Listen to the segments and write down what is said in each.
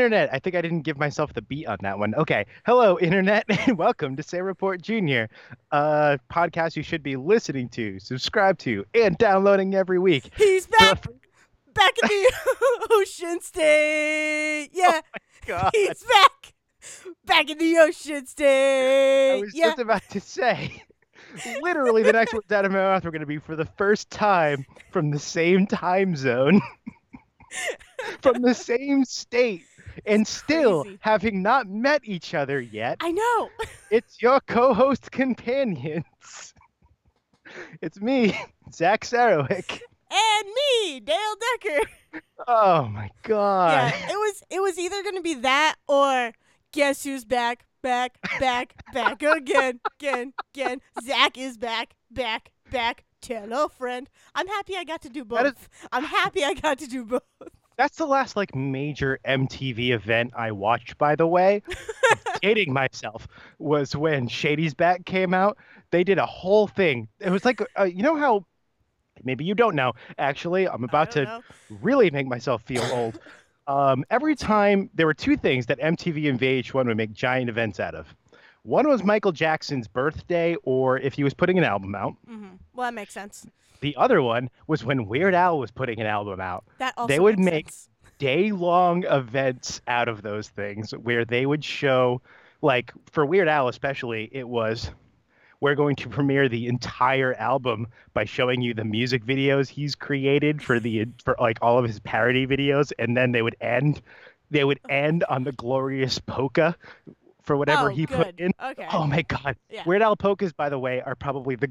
Internet. I think I didn't give myself the beat on that one. Okay. Hello, Internet, and welcome to Say Report Junior, a podcast you should be listening to, subscribe to, and downloading every week. He's the back, back in the Ocean State. Oh yeah, God, he's back, back in the Ocean state. I was Yeah, just about to say, literally, the next words out of my mouth were going to be for the first time from the same time zone, from the same state, and still crazy. having not met each other yet. I know. It's your co-host companions. It's me, Zach Sarowick. And me, Dale Decker. Oh my god. Yeah, it was it was either gonna be that or guess who's back, back, back, back again, again, again. Zach is back, back, back. Tell a friend. I'm happy I got to do That is- both. I'm happy I got to do both. That's the last like major MTV event I watched by the way. Dating myself was when Shady's Back came out. They did a whole thing. It was like uh, you know how maybe you don't know. Actually, I'm about to know. really make myself feel old. Um, every time there were two things that MTV and VH1 would make giant events out of. One was Michael Jackson's birthday, or if he was putting an album out. Mhm. Well, that makes sense. The other one was when Weird Al was putting an album out. That also they would make-. Day long events out of those things where they would show, like for Weird Al especially, it was we're going to premiere the entire album by showing you the music videos he's created for the for like all of his parody videos, and then they would end they would end on the glorious polka for whatever oh, he good. put in. Okay. Oh my god. Yeah. Weird Al polkas, by the way, are probably the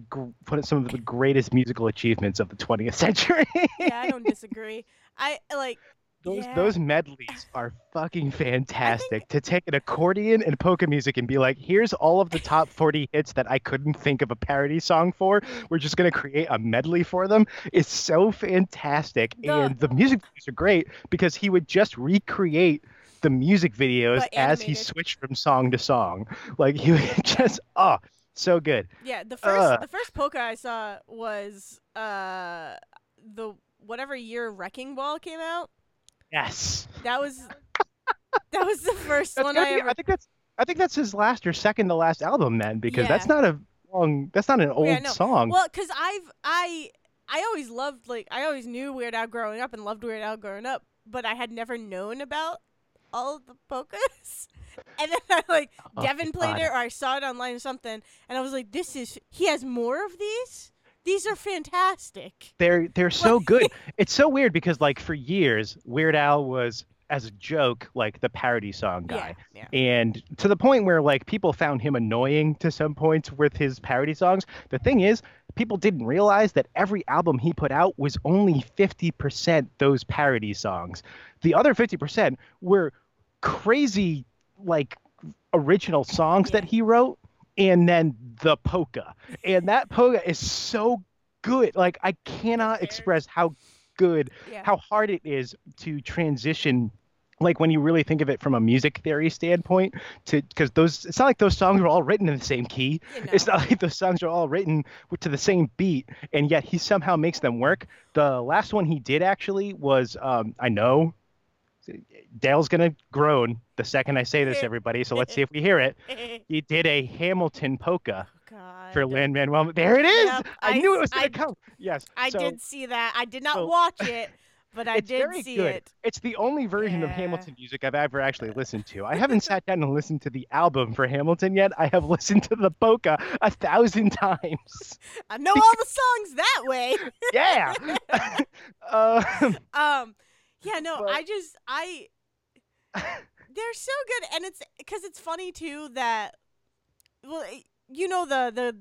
some of the greatest musical achievements of the 20th century. yeah, I don't disagree. I like those Yeah. those medleys are fucking fantastic. To take an accordion and polka music and be like, here's all of the top 40 hits that I couldn't think of a parody song for. We're just gonna create a medley for them. It's so fantastic, The- and the music videos are great because he would just recreate the music videos as he switched from song to song. Like he would just oh, so good. yeah, the first Uh. the first polka I saw was uh the whatever year Wrecking Ball came out. Yes. That was that was the first That's one I be- ever I think that's I think that's his last or second to last album then because that's not a long that's not an old Yeah, no. song. Well, cuz I've I I always loved like I always knew Weird Al growing up and loved Weird Al growing up, but I had never known about all the polkas. And then I like Oh, Devin played God. it or I saw it online or something and I was like this is he has more of these? These are fantastic. They're they're so good. it's so weird because like for years Weird Al was as a joke like the parody song guy. Yeah. And to the point where like people found him annoying to some points with his parody songs. The thing is, people didn't realize that every album he put out was only 50% those parody songs. The other 50% were crazy like original songs that he wrote and then the polka. And that polka is so good. Like I cannot express how good Yeah. how hard it is to transition like when you really think of it from a music theory standpoint to because those it's not like those songs were all written in the same key You it's not like those songs are all written to the same beat and yet he somehow makes them work the last one he did actually was um i know dale's gonna groan the second i say this everybody so let's see if we hear it he did a hamilton polka God. for Lin Manuel. There it is. Yep, I, I knew it was gonna I- come. Yes. I so did see that. I did not so- watch it, but I it's did very see good. it. It's the only version of Hamilton music I've ever actually listened to. I haven't sat down and listened to the album for Hamilton yet. I have listened to the polka a thousand times. I know all the songs that way. Yeah. um, Um, yeah, no, But- I just I they're so good, and it's because it's funny too that well, you know the the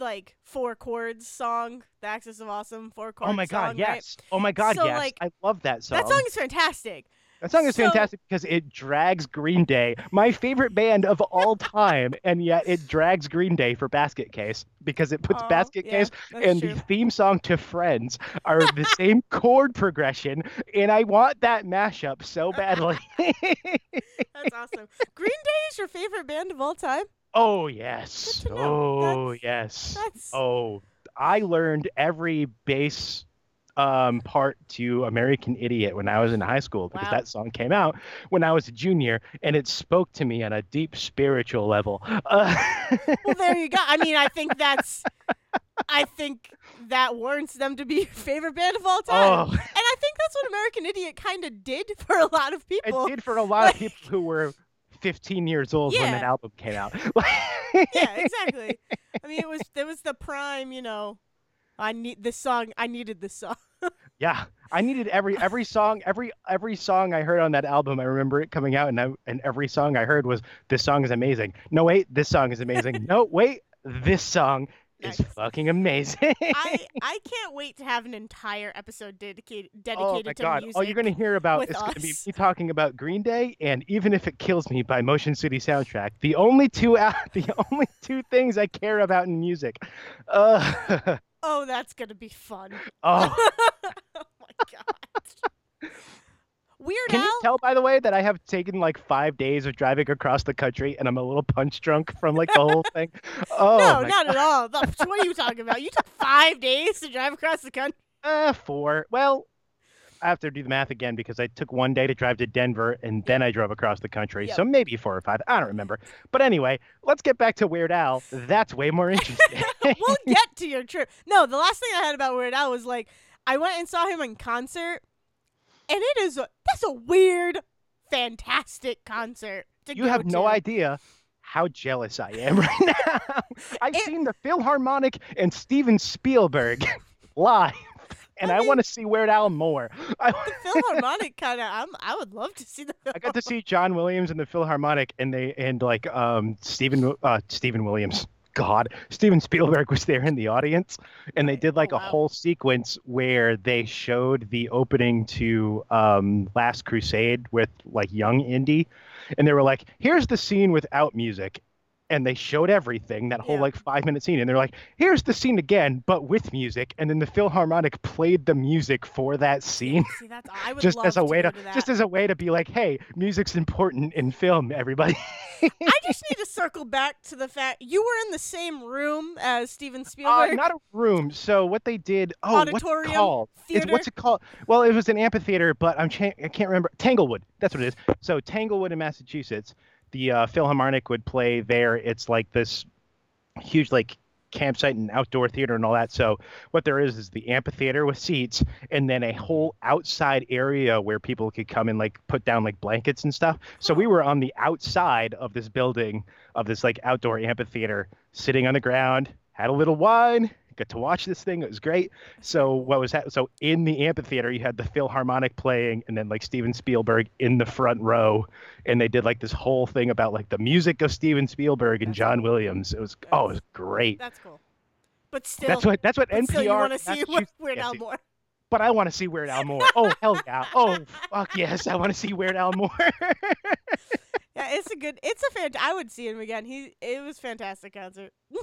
like four chords song, the Axis of Awesome four chords. oh my god, song, right? yes. Oh my god, So, yes. like, I love that song. That song is fantastic. That song is So- fantastic because it drags Green Day, my favorite band of all time, and yet it drags Green Day for Basket Case because it puts Aw, Basket yeah, Case and true. the theme song to Friends are the same chord progression, and I want that mashup so badly. That's awesome. Green Day is your favorite band of all time. Oh yes. Good to know. Oh That's- yes. That's Oh, I learned every bass um, part to American Idiot when I was in high school because Wow. that song came out when I was a junior and it spoke to me on a deep spiritual level. Uh, Well, there you go. I mean, I think that's. I think that warrants them to be your favorite band of all time. oh, And I think that's what American Idiot kind of did for a lot of people. it did for a lot of people who were 15 years old when that album came out. yeah, exactly. I mean, it was there was the prime, you know. I need this song. I needed this song. Yeah, I needed every every song, every every song I heard on that album. I remember it coming out, and I, and every song I heard was this song is amazing. No, wait, this song is amazing. no, wait, this song is fucking amazing. I I can't wait to have an entire episode dedicated oh dedicated my to god! music. Oh, you're gonna hear about it's gonna be me talking about Green Day and even if it kills me by Motion City Soundtrack. The only two al- the only two things I care about in music. Uh, Oh, that's gonna be fun. oh. oh my god. Weird Al? Can Al. you tell, by the way, that I have taken like five days of driving across the country and I'm a little punch drunk from like the whole thing? Oh, no, not at all. What are you talking about? You took five days to drive across the country. Uh, four. Well, I have to do the math again because I took one day to drive to Denver and then I drove across the country. Yep. So maybe four or five. I don't remember. But anyway, let's get back to Weird Al. That's way more interesting. we'll get to your trip. No, the last thing I had about Weird Al was like I went and saw him in concert, and it is a, that's a weird, fantastic concert. To you have no idea how jealous I am right now. I've It- seen the Philharmonic and Steven Spielberg live. And I I, mean- want to see Weird Al more. I, The Philharmonic kind of. I'm. I would love to see the. I got to see John Williams in the Philharmonic, and they and like um Stephen uh Stephen Williams. God, Steven Spielberg was there in the audience, and they did like Oh, a whole sequence where they showed the opening to um, Last Crusade with like young Indy, and they were like, "Here's the scene without music," and they showed everything that whole Yeah. like five minute scene, and they're like, "Here's the scene again, but with music," and then the Philharmonic played the music for that scene See, that's. I would just as a way to, to just as a way to be like, hey, music's important in film, everybody. I just need to circle back to the fact you were in the same room as Steven Uh, Spielberg. not a room. So what they did? Oh, what's Auditorium? it called? It's, Theater? what's it called? Well, it was an amphitheater, but I'm cha- I can't remember. Tanglewood. That's what it is. So Tanglewood in Massachusetts, the uh, Philharmonic would play there. It's like this huge like campsite and outdoor theater and all that. So what there is is the amphitheater with seats and then a whole outside area where people could come and like put down like blankets and stuff. So we were on the outside of this building of this like outdoor amphitheater sitting on the ground, had a little wine, got to watch this thing. It was great. So what was that? So in the amphitheater, you had the Philharmonic playing, and then like Steven Spielberg in the front row, and they did like this whole thing about like the music of Steven Spielberg and That's John cool. Williams. It was oh, it was great. That's cool. But still, That's what that's what NPR. still you want to see Weird Al more. But I want to see Weird Al more. Oh hell yeah! Oh fuck yes! I want to see Weird Al more. Yeah, it's a good. It's a fan. I would see him again. He. It was fantastic concert.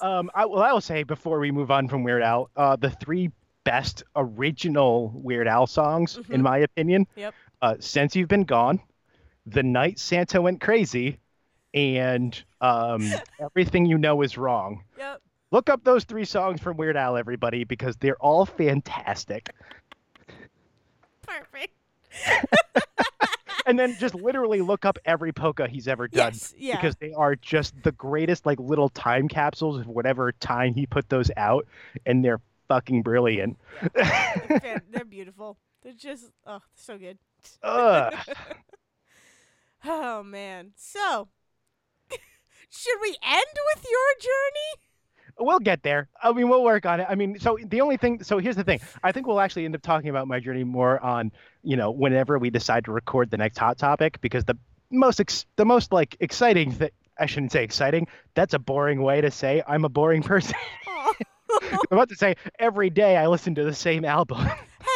Um, I, well, I will say before we move on from Weird Al, uh, the three best original Weird Al songs, in Mhm. my opinion, Yep. uh, "Since You've Been Gone," "The Night Santa Went Crazy," and um, "Everything You Know Is Wrong." Yep. Look up those three songs from Weird Al, everybody, because they're all fantastic. Perfect. And then just literally look up every polka he's ever done. Yes. Yeah. because they are just the greatest like little time capsules of whatever time he put those out and they're fucking brilliant they're, they're beautiful. They're just oh, so good. Ugh. Oh man. So, should we end with your journey? We'll get there. I mean we'll work on it. I mean so the only thing so here's the thing. I think we'll actually end up talking about my journey more on you know whenever we decide to record the next hot topic because the most ex- the most like exciting thing i shouldn't say exciting. That's a boring way to say i'm a boring person. I'm about to say every day i listen to the same album.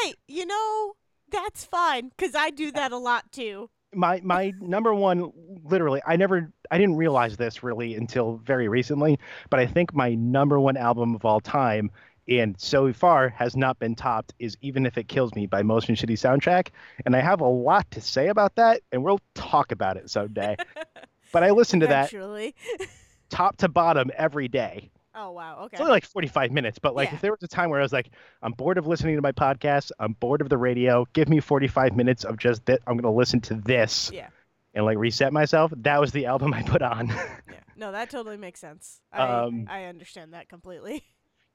Hey, you know that's fine because I do that a lot too. My my number one literally i never i didn't realize this really until very recently but i think my number one album of all time and so far has not been topped is even if it kills me by motion city soundtrack and i have a lot to say about that and we'll talk about it someday. But i listen to that top to bottom every day Oh wow. Okay. It's only like 45 minutes, but like Yeah. if there was a time where I was like, I'm bored of listening to my podcast, I'm bored of the radio, give me 45 minutes of just that, I'm going to listen to this Yeah. and like reset myself. That was the album I put on. Yeah. No, that totally makes sense. I Um, I understand that completely.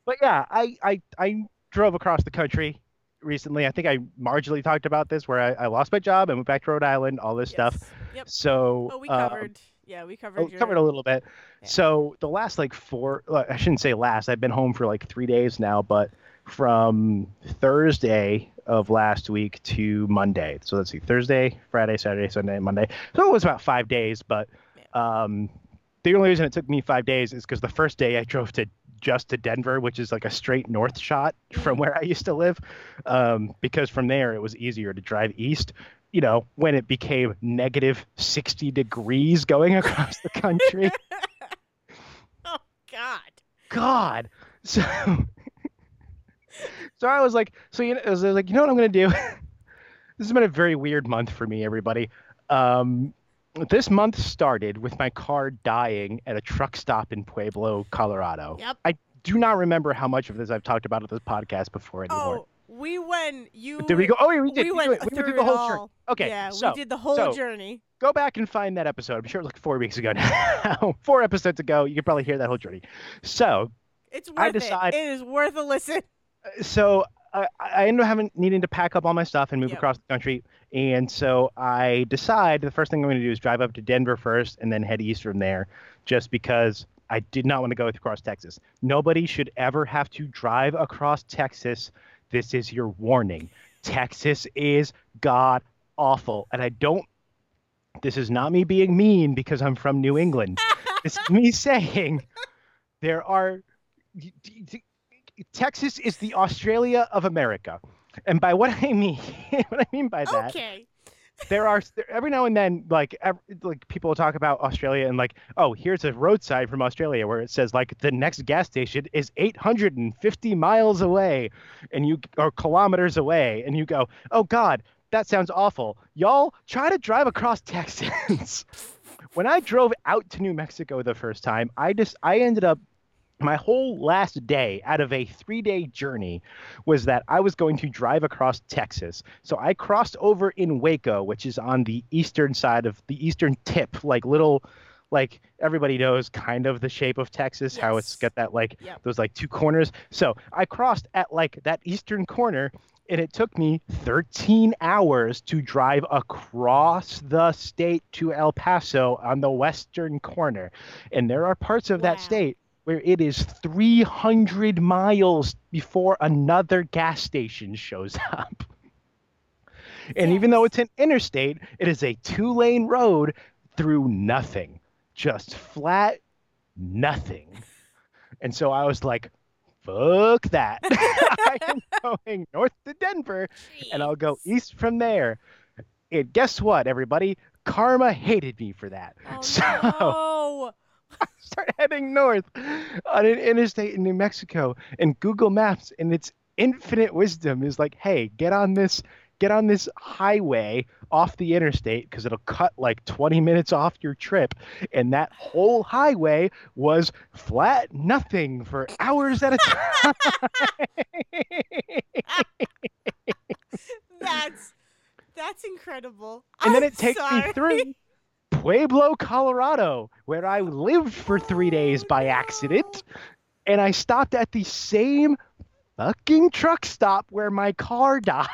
but yeah, I, I, I drove across the country recently. I think I marginally talked about this where I, I lost my job and went back to Rhode Island, all this stuff. Yep. So Oh, we um, covered. Yeah, we covered. Oh, your, covered a little bit. Yeah. So the last like four, I shouldn't say last. I've been home for like three days now, but from Thursday of last week to Monday. So let's see, Thursday, Friday, Saturday, Sunday, Monday. So it was about five days. But um, the only reason it took me five days is because the first day I drove to just to Denver, which is like a straight north shot from where I used to live, um, because from there it was easier to drive east. You know, when it became negative 60 degrees going across the country. Oh God. God. So, so I was like, so you know, I was like, you know what I'm gonna do? this has been a very weird month for me, everybody. Um, this month started with my car dying at a truck stop in Pueblo, Colorado. Yep. I do not remember how much of this I've talked about at this podcast before anymore. Oh, we went. You. did we go? Oh, yeah, we did. We We, went we through did the whole all. journey. Okay, Yeah, so we did the whole so- journey. go back and find that episode. I'm sure it was like four weeks ago now. four episodes ago. You could probably hear that whole journey. So, It's worth I decide- it. It is worth a listen. Uh, so I, I ended up having needing to pack up all my stuff and move Yep. across the country. And so I decide the first thing I'm going to do is drive up to Denver first and then head east from there, just because I did not want to go across Texas. Nobody should ever have to drive across Texas. This is your warning. Texas is god awful, and I don't. This is not me being mean because I'm from New England. it's me saying there are Texas is the Australia of America. And by what I mean, what I mean by that, Okay. There are every now and then, like ev like people talk about Australia and like, oh, here's a roadside from Australia where it says like the next gas station is 850 miles away, and you or kilometers away, and you go, oh God, that sounds awful. Y'all try to drive across Texas. when I drove out to New Mexico the first time, I just I ended up my whole last day out of a three day journey was that I was going to drive across Texas. So I crossed over in Waco, which is on the eastern side of the eastern tip, like little, like everybody knows kind of the shape of Texas, how it's got that like Yep. those like two corners. So I crossed at like that eastern corner. And it took me 13 hours to drive across the state to El Paso on the western corner. And there are parts of that state where it is 300 miles before another gas station shows up. And even though it's an interstate, it is a two lane road through nothing, just flat nothing. And so I was like, fuck that. I am going north to Denver and I'll go east from there. And guess what, everybody? Karma hated me for that. Oh, so no. start heading north on an interstate in New Mexico and Google Maps and its infinite wisdom is like, hey, get on this get on this highway off the interstate because it'll cut like 20 minutes off your trip and that whole highway was flat nothing for hours at a time That's that's incredible. and then I'm it takes sorry. me through Pueblo, Colorado, where I lived for three days by accident. And I stopped at the same fucking truck stop where my car died.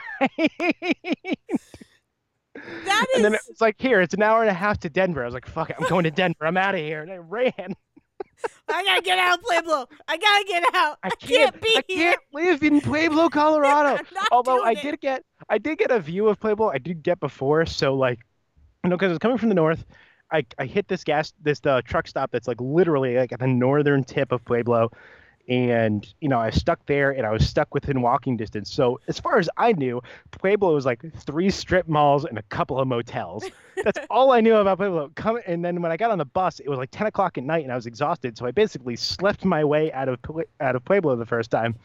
That is and then it was like, here, it's an hour and a half to Denver. I was like, fuck it, I'm going to Denver. I'm out of here. And I ran. I gotta get out, of Pueblo. I gotta get out. I I can't, can't be I here. can't live in Pueblo, Colorado. Although I it. did get, I did get a view of Pueblo. I did get before, so like, you know, because it's coming from the north. I, I hit this gas, this uh, truck stop that's like literally like at the northern tip of Pueblo, and you know I was stuck there, and I was stuck within walking distance. So as far as I knew, Pueblo was like three strip malls and a couple of motels. That's all I knew about Pueblo. Come and then when I got on the bus, it was like ten o'clock at night, and I was exhausted. So I basically slept my way out of out of Pueblo the first time.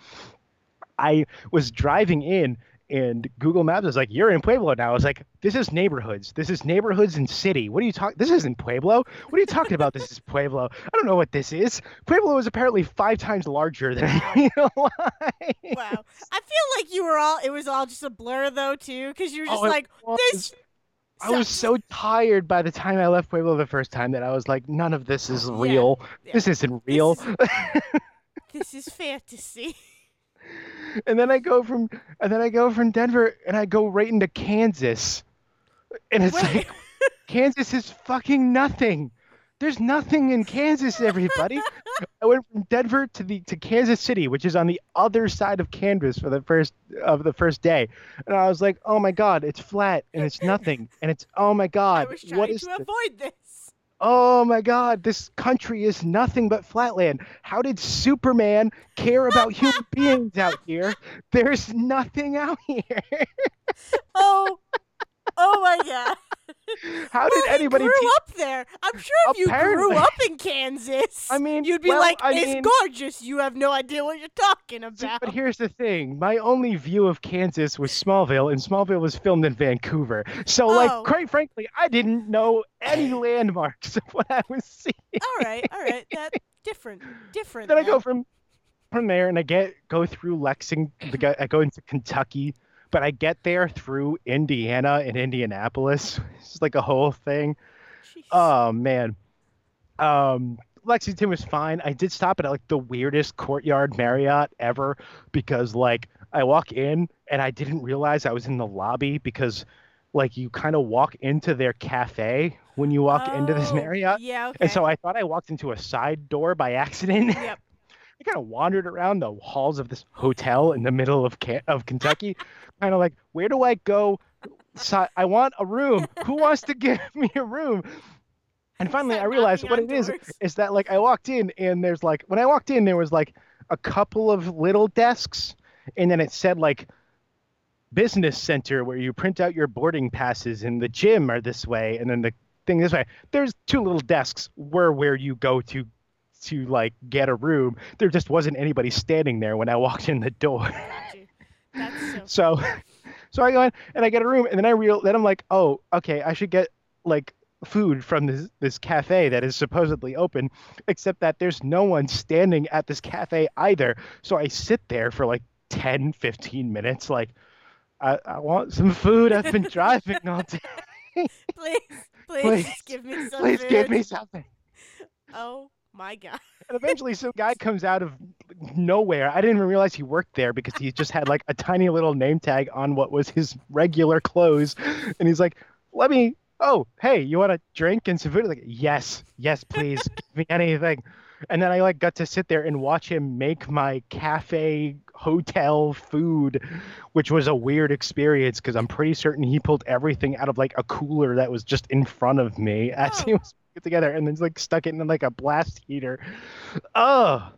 I was driving in and Google Maps is like, "You're in Pueblo now." I was like, "This is neighborhoods. This is neighborhoods and city. What are you talking? This isn't Pueblo. What are you talking about? This is Pueblo. I don't know what this is. Pueblo is apparently five times larger than real life." Wow. I feel like you were all. It was all just a blur though too, because you were just Oh, like was. this. I was so tired by the time I left Pueblo the first time that I was like, "None of this is real. yeah. This isn't real." This is fantasy. and then I go from and then I go from Denver and I go right into Kansas. And it's Wait. like Kansas is fucking nothing. There's nothing in Kansas, everybody. I went from Denver to the to Kansas City, which is on the other side of Kansas for the first of the first day. And I was like, "Oh my god, it's flat and it's nothing." And it's, "Oh my I god, was what trying is to this? avoid this. Oh my god, this country is nothing but flatland. How did Superman care about human beings out here? There's nothing out here. Oh, oh my god. How did Well, anybody grew up there? I'm sure if you grew up in Kansas, I mean, you'd be well, like, I "It's mean- gorgeous." You have no idea what you're talking about. But here's the thing. My only view of Kansas was Smallville, and Smallville was filmed in Vancouver. So, Oh. like, quite frankly, I didn't know any landmarks of what I was seeing. all right, all right. That different, different. then I go from from there and I get go through Lexington. The guy, I go into Kentucky, but I get there through Indiana and Indianapolis. It's like a whole thing. Jeez. Oh man, um, Lexington was fine. I did stop at like the weirdest courtyard Marriott ever because like I walk in and I didn't realize I was in the lobby because like you kind of walk into their cafe when you walk into this Oh, Marriott. Yeah. Okay. And so I thought I walked into a side door by accident. Yep. I kind of wandered around the halls of this hotel in the middle of of Kentucky, kind of like, where do I go? So I want a room. Who wants to give me a room? And finally, I realized what on it is is that like I walked in and there's like when I walked in there was like a couple of little desks, and then it said like business center where you print out your boarding passes and the gym are this way and then the thing this way there's two little desks were where you go to to like get a room there just wasn't anybody standing there when i walked in the door. That's so. so so i go in and i get a room and then i real then i'm like oh okay i should get like food from this this cafe that is supposedly open except that there's no one standing at this cafe either. So i sit there for like 10 15 minutes like i, I want some food. I've been driving all day. Please, please, Please, give me some please give me something. Oh my god. and eventually some guy comes out of nowhere i didn't even realize he worked there because he just had like a tiny little name tag on what was his regular clothes and he's like let me oh hey you want a drink and some food like yes yes please give me anything and then i like got to sit there and watch him make my cafe hotel food which was a weird experience because i'm pretty certain he pulled everything out of like a cooler that was just in front of me as oh. he Oh. was putting it together and then like stuck it in like a blast heater oh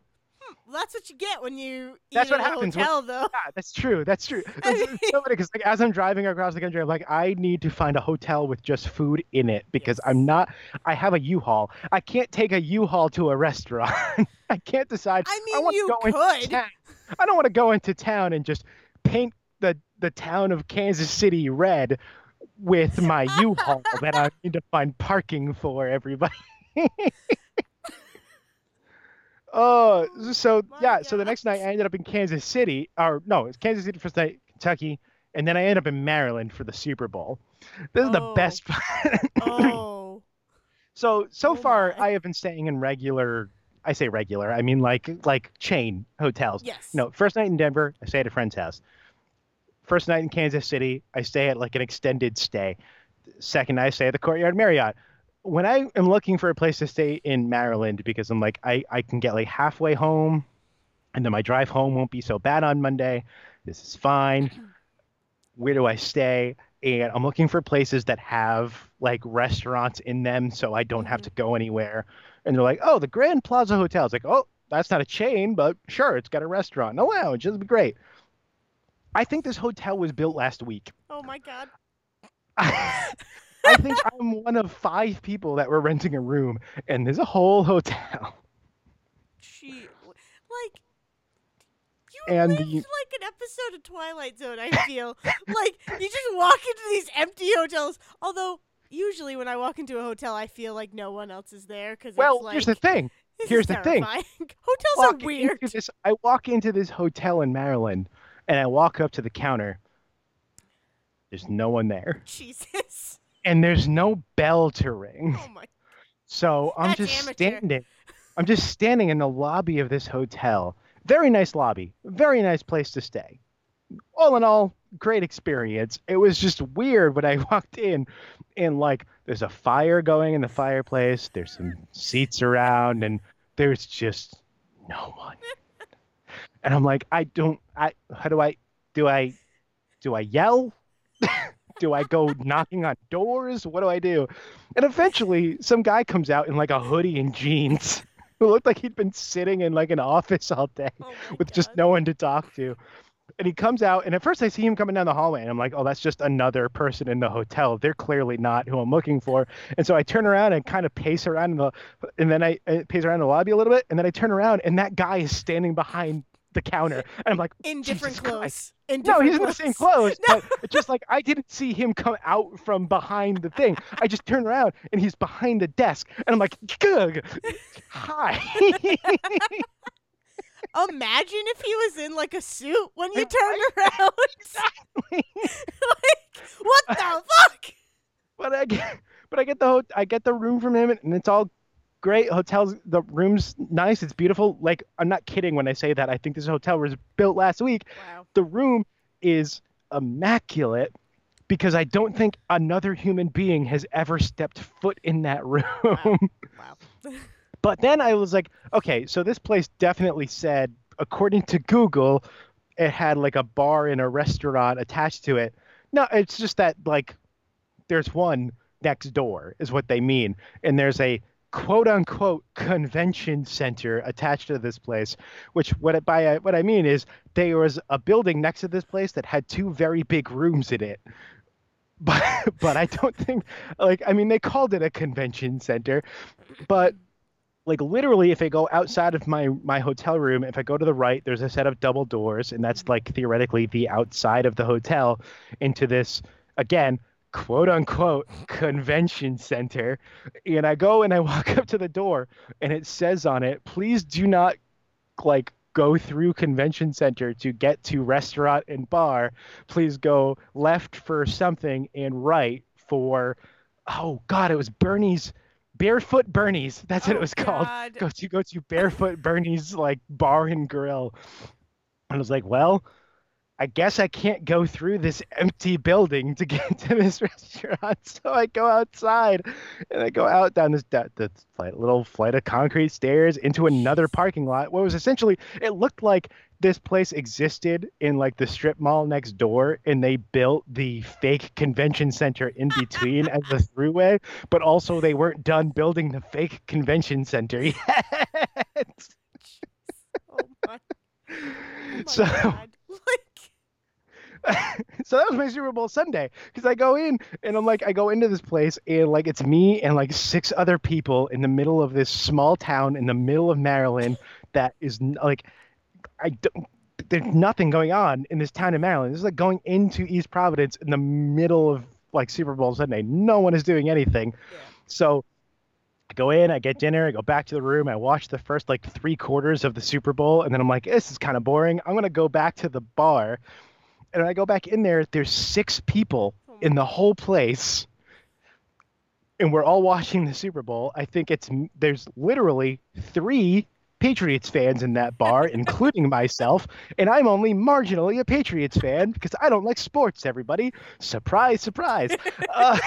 Well, that's what you get when you That's eat what at a happens when- hotel, though. Yeah, that's true. That's true. I It's, it's so funny because like as I'm driving across the country, I'm like, I need to find a hotel with just food in it because Yes. I'm not. I have a U-Haul. I can't take a U-Haul to a restaurant. I can't decide. I mean, want you to go could. I don't want to go into town and just paint the the town of Kansas City red with my U-Haul that I need to find parking for everybody. Oh, so oh My yeah. So the next night I ended up in Kansas City, or no, it's Kansas City first night, Kentucky, and then I ended up in Maryland for the Super Bowl. This is the Oh. best part. Oh. so so Oh far. I have been staying in regular. I say regular. I mean like like chain hotels. Yes. No, first night in Denver, I stayed at a friend's house. First night in Kansas City, I stay at like an extended stay. Second night, I stay at the Courtyard Marriott. When I am looking for a place to stay in Maryland, because I'm like, I, I can get like halfway home, and then my drive home won't be so bad on Monday. This is fine. Where do I stay? And I'm looking for places that have like restaurants in them so I don't have Mhm. to go anywhere. And they're like, oh, the Grand Plaza Hotel. It's like, oh, that's not a chain, but sure, it's got a restaurant, and a lounge. It'll be great. I think this hotel was built last week. Oh my god. I think I'm one of five people that were renting a room, and there's a whole hotel. She like you And lived the- like an episode of Twilight Zone. I feel like you just walk into these empty hotels. Although usually when I walk into a hotel, I feel like no one else is there because Well, it's like, here's the thing. here's the thing. Hotels are weird. this, I walk into this hotel in Maryland, and I walk up to the counter. There's no one there, Jesus. and there's no bell to ring. Oh my. So I'm That's just amateur. standing. I'm just standing in the lobby of this hotel. Very nice lobby. Very nice place to stay. All in all, great experience. It was just weird when I walked in and like there's a fire going in the fireplace, there's some seats around and there's just no one. And I'm like, I don't I how do I do I do I yell? do I go knocking on doors? What do I do? And eventually, some guy comes out in like a hoodie and jeans who looked like he'd been sitting in like an office all day Oh with just no one to talk to. And he comes out, and at first I see him coming down the hallway, and I'm like, oh, that's just another person in the hotel. They're clearly not who I'm looking for. And so I turn around and kind of pace around in the, and then I uh, pace around the lobby a little bit, and then I turn around, and that guy is standing behind the counter, and I'm like, in different Jesus clothes. Christ. In no, different he's in the same clothes, No. but it's just like I didn't see him come out from behind the thing. I just turned around and he's behind the desk, and I'm like, "Good, hi." Imagine if he was in like a suit when you turned around. like, what the fuck? but I get, but I get the ho- I get the room from him, and it's all great. Hotels, the room's nice, it's beautiful. Like I'm not kidding when I say that. I think this hotel was built last week. Wow. The room is immaculate. Because I don't think another human being has ever stepped foot in that room. Wow. But then I was like, okay, so this place definitely said, according to Google, it had like a bar and a restaurant attached to it. No, it's just that like there's one next door is what they mean, and there's a quote unquote convention center attached to this place. Which what it, by what I mean is there was a building next to this place that had two very big rooms in it. But but I don't think like I mean they called it a convention center, but like literally if i go outside of my my hotel room if i go to the right there's a set of double doors and that's like theoretically the outside of the hotel into this again quote unquote convention center and i go and i walk up to the door and it says on it please do not like go through convention center to get to restaurant and bar. Please go left for something and right for oh god it was bernie's barefoot bernie's. That's what Oh, it was called. God. go to go to barefoot bernie's like bar and grill. And i was like well i guess i can't go through this empty building to get to this restaurant. So i go outside and i go out down this, flight, little flight of concrete stairs into another parking lot. What was essentially it looked like this place existed in like the strip mall next door and they built the fake convention center in between as a throughway but also they weren't done building the fake convention center yet. Oh my, oh my so God. So that was my Super Bowl Sunday because I go in and I'm like I go into this place and like it's me and like six other people in the middle of this small town in the middle of Maryland that is like I don't there's nothing going on in this town in Maryland. This is like going into East Providence in the middle of like Super Bowl Sunday. No one is doing anything. yeah. So I go in, I get dinner, I go back to the room, I watch the first like three quarters of the Super Bowl, and then I'm like, this is kind of boring. I'm gonna go back to the bar. And I go back in there, there's six people Oh in the whole place. And we're all watching the Super Bowl. I think it's there's literally three Patriots fans in that bar, including myself, and I'm only marginally a Patriots fan because I don't like sports. Everybody, surprise, surprise. uh,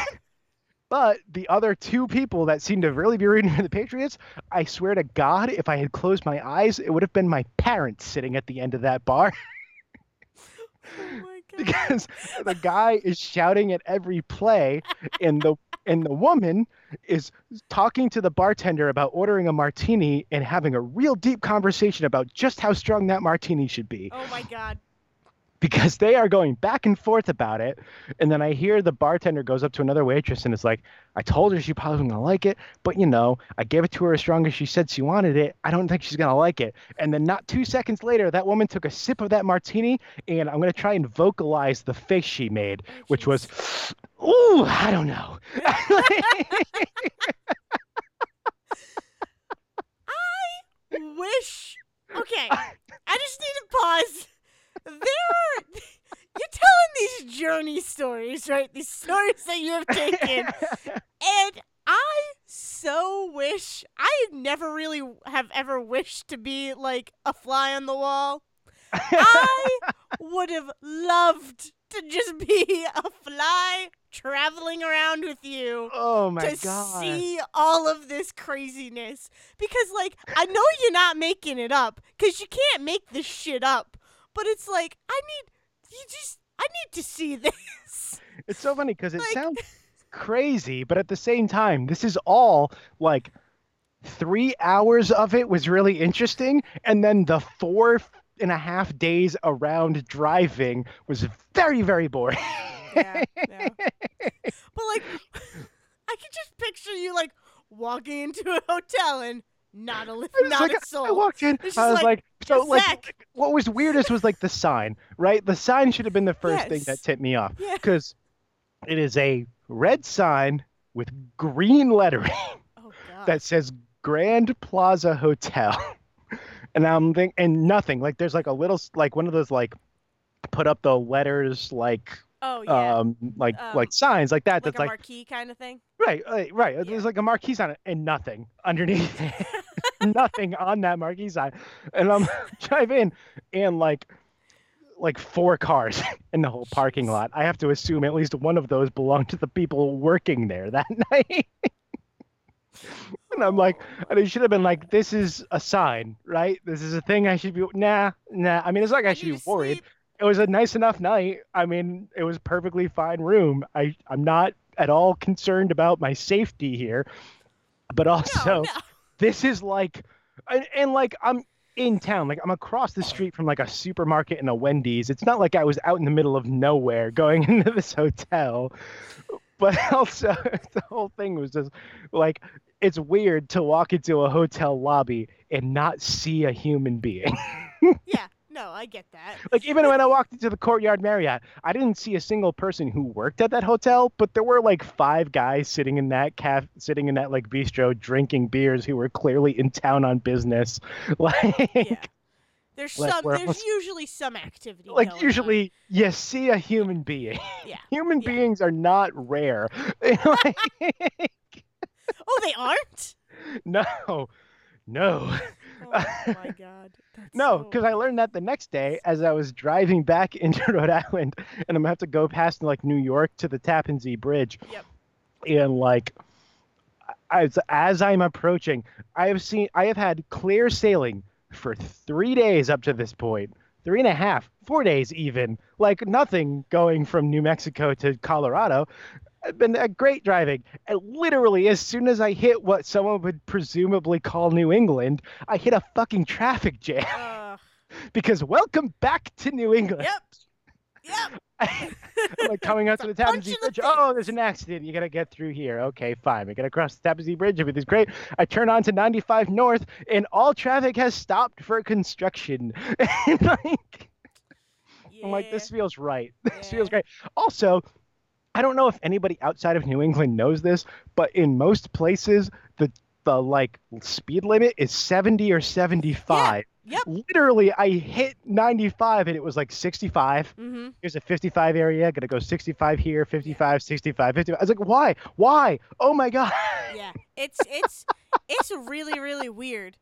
but the other two people that seem to really be rooting for the Patriots, I swear to God, if I had closed my eyes, it would have been my parents sitting at the end of that bar Oh God. because the guy is shouting at every play, and the and the woman is talking to the bartender about ordering a martini and having a real deep conversation about just how strong that martini should be. Oh my God. Because they are going back and forth about it. And then I hear the bartender goes up to another waitress and is like, I told her she probably wasn't going to like it, but you know, I gave it to her as strong as she said she wanted it. I don't think she's going to like it. And then not two seconds later, that woman took a sip of that martini, and I'm going to try and vocalize the face she made, which was, ooh, I don't know. I wish. Okay, I just need to pause. There are. You're telling these journey stories, right? These stories that you have taken. And I so wish. I never really have ever wished to be like a fly on the wall. I would have loved to just be a fly traveling around with you oh my to god. see all of this craziness because like i know you're not making it up because you can't make this shit up but it's like i need you just i need to see this It's so funny because it Like- sounds crazy, but at the same time, this is all like three hours of it was really interesting, and then the four and a half days around driving was very, very boring. yeah, yeah. but like i can just picture you like walking into a hotel and not a not like, a I soul I walked in. I was like, like, so like, Zach." what was weirdest was like the sign, right? The sign should have been the first thing that tipped me off yeah because it is a red sign with green lettering. oh god that says Grand Plaza Hotel. And I'm thinking, and nothing like there's like a little like one of those like put up the letters like oh yeah um like Um, like signs like that That's like that's a like marquee kind of thing right right right Yeah. there's like a marquee sign and nothing underneath nothing on that marquee sign and I'm drive in and like like four cars in the whole parking lot I have to assume at least one of those belonged to the people working there that night and I'm like and it should have been like, this is a sign, right? This is a thing I should be. Nah, nah. I mean, it's like I, should be worried. sleep. It was a nice enough night. I mean, it was perfectly fine room. I I'm not at all concerned about my safety here, but also no, no. this is like, and, and like I'm in town, like I'm across the street from like a supermarket and a Wendy's. It's not like I was out in the middle of nowhere going into this hotel, but also the whole thing was just like it's weird to walk into a hotel lobby and not see a human being. yeah no i get that like even when I walked into the Courtyard Marriott, I didn't see a single person who worked at that hotel, but there were like five guys sitting in that caf, sitting in that like bistro, drinking beers, who were clearly in town on business. Like, yeah there's Like, some there's almost- usually some activity like going on. usually you see a human being. yeah Human Yeah. beings are not rare. Like, oh they aren't no, no. Oh my god That's No, so- because I learned that the next day as I was driving back into Rhode Island, and I'm gonna have to go past like New York to the Tappan Zee Bridge. Yep. And like, as as I'm approaching, I have seen I have had clear sailing for three days up to this point, three and a half, four days even. Like nothing going from New Mexico to Colorado. It's been a great driving. And literally, as soon as I hit what someone would presumably call New England, I hit a fucking traffic jam uh, because welcome back to New England. yep yep I'm like coming up to the It's Tappan Zee the Bridge. Oh, there's an accident. You gotta get through here. Okay, fine. We gotta cross the Tappan Zee Bridge. Everything's great. I turn on to 95 North, and all traffic has stopped for construction. And, like, I'm like, this feels right. This feels great. Also, I don't know if anybody outside of New England knows this, but in most places, the the like speed limit is 70 or 75. Yeah. Yep. Literally, I hit 95 and it was like 65. mm-hmm Here's a 55 area. Gonna go 65 here, 55, 65, 55. I was like, why? Why? Oh my god. yeah it's it's it's really really weird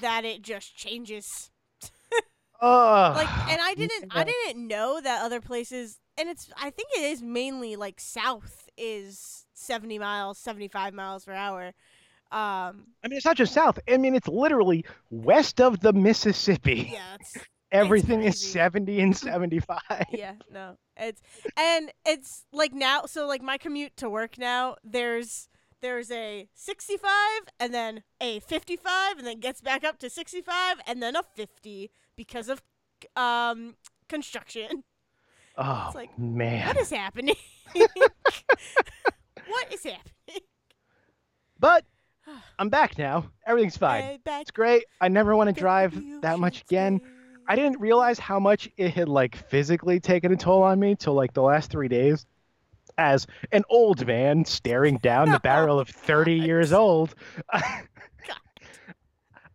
that it just changes Ugh. like and i didn't i didn't know that other places and it's i think it is mainly like south is 70 miles 75 miles per hour um I mean, it's not just south. I mean, it's literally west of the Mississippi. yeah it's Everything is 70 and 75. yeah no it's and it's like now so like my commute to work now there's there's a 65 and then a 55 and then gets back up to 65 and then a 50 because of um construction Oh it's like, man. What is happening? what is happening? But I'm back now. Everything's fine. It's great. I never want to to drive that much again. I didn't realize how much it had like physically taken a toll on me till like the last three days. As an old man staring down the oh, barrel of 30 years old,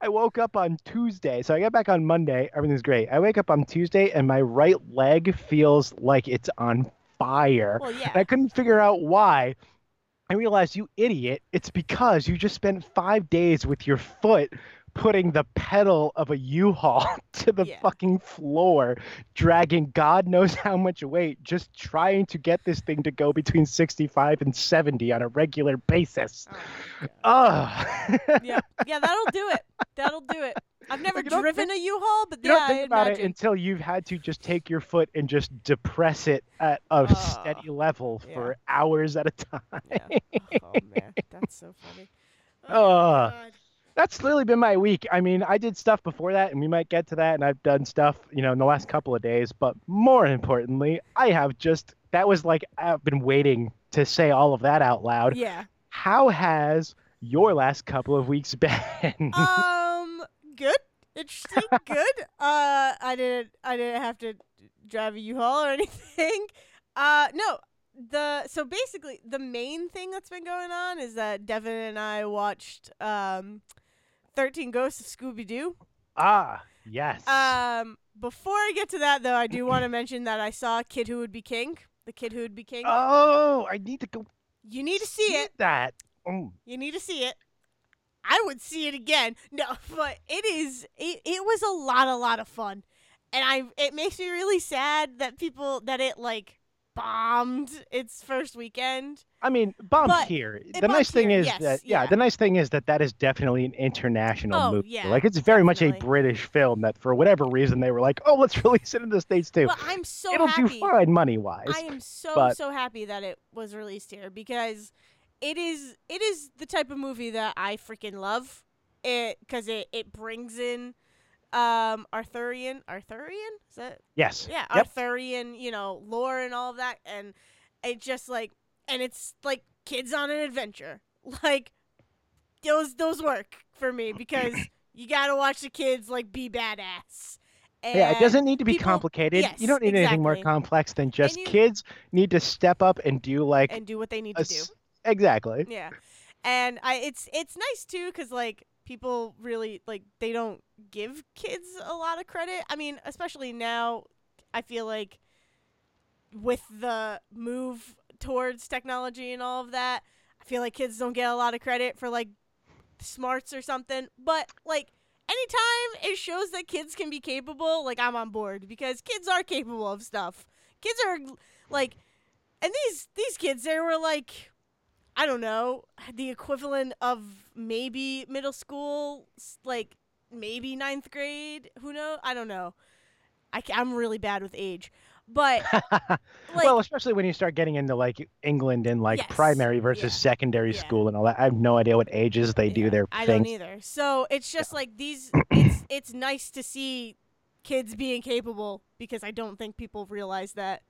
I woke up on Tuesday. So I got back on Monday. Everything's great. I wake up on Tuesday and my right leg feels like it's on fire. Well, yeah. And I couldn't figure out why. I realized, you idiot, it's because you just spent five days with your foot putting the pedal of a U-Haul to the Yeah. fucking floor, dragging God knows how much weight, just trying to get this thing to go between 65 and 70 on a regular basis. Oh. Yeah, yeah, that'll do it. That'll do it. I've never don't driven a U-Haul, but You yeah, don't think I about imagine. it until you've had to just take your foot and just depress it at a steady level yeah. for hours at a time. Yeah. Oh man, that's so funny. Oh. God. That's literally been my week. I mean, I did stuff before that, and we might get to that. And I've done stuff, you know, in the last couple of days. But more importantly, I have just that was like I've been waiting to say all of that out loud. Yeah. How has your last couple of weeks been? Um, good. Interesting. good. Uh, I didn't. I didn't have to drive a U-Haul or anything. Uh, no. The so basically the main thing that's been going on is that Devin and I watched um, Thirteen Ghosts of Scooby Doo. ah, yes. Um, before I get to that though, I do want to mention that I saw Kid Who Would Be King. The Kid Who Would Be King. oh, I need to go you need to see it. That. Oh. You need to see it. I would see it again. No, but it is it, it was a lot a lot of fun. And I it makes me really sad that people that it like bombed its first weekend. I mean, bombed But here. The nice thing here, is yes, that yeah, yeah. the nice thing is that that is definitely an international Oh, movie. yeah, like it's very much a. British film that for whatever reason they were like, oh, let's release it in the states too. But I'm so happy. It'll happy. do fine money wise. I am so but- so happy that it was released here because it is it is the type of movie that I freaking love. It because it it brings in um Arthurian Arthurian is that Yes. yeah Yep. Arthurian you know lore and all of that and it just like and it's like kids on an adventure like those those work for me because you gotta watch the kids like be badass. And yeah, it doesn't need to be people- complicated. yes, you don't need anything more complex than just you- kids need to step up and do like and do what they need a to do. exactly. Yeah, and I it's it's nice too because like people really like they don't give kids a lot of credit. I mean, especially now, I feel like with the move towards technology and all of that, I feel like kids don't get a lot of credit for like smarts or something. But like anytime it shows that kids can be capable, like I'm on board because kids are capable of stuff. Kids are like, and these these kids they were like I don't know, the equivalent of maybe middle school, like maybe ninth grade. Who knows? I don't know. I, I'm really bad with age, but like, well, especially when you start getting into like England and like Yes, primary versus yeah, secondary yeah. school and all that. I have no idea what ages they do their I thing. don't either. So it's just like these. It's it's nice to see kids being capable because I don't think people realize that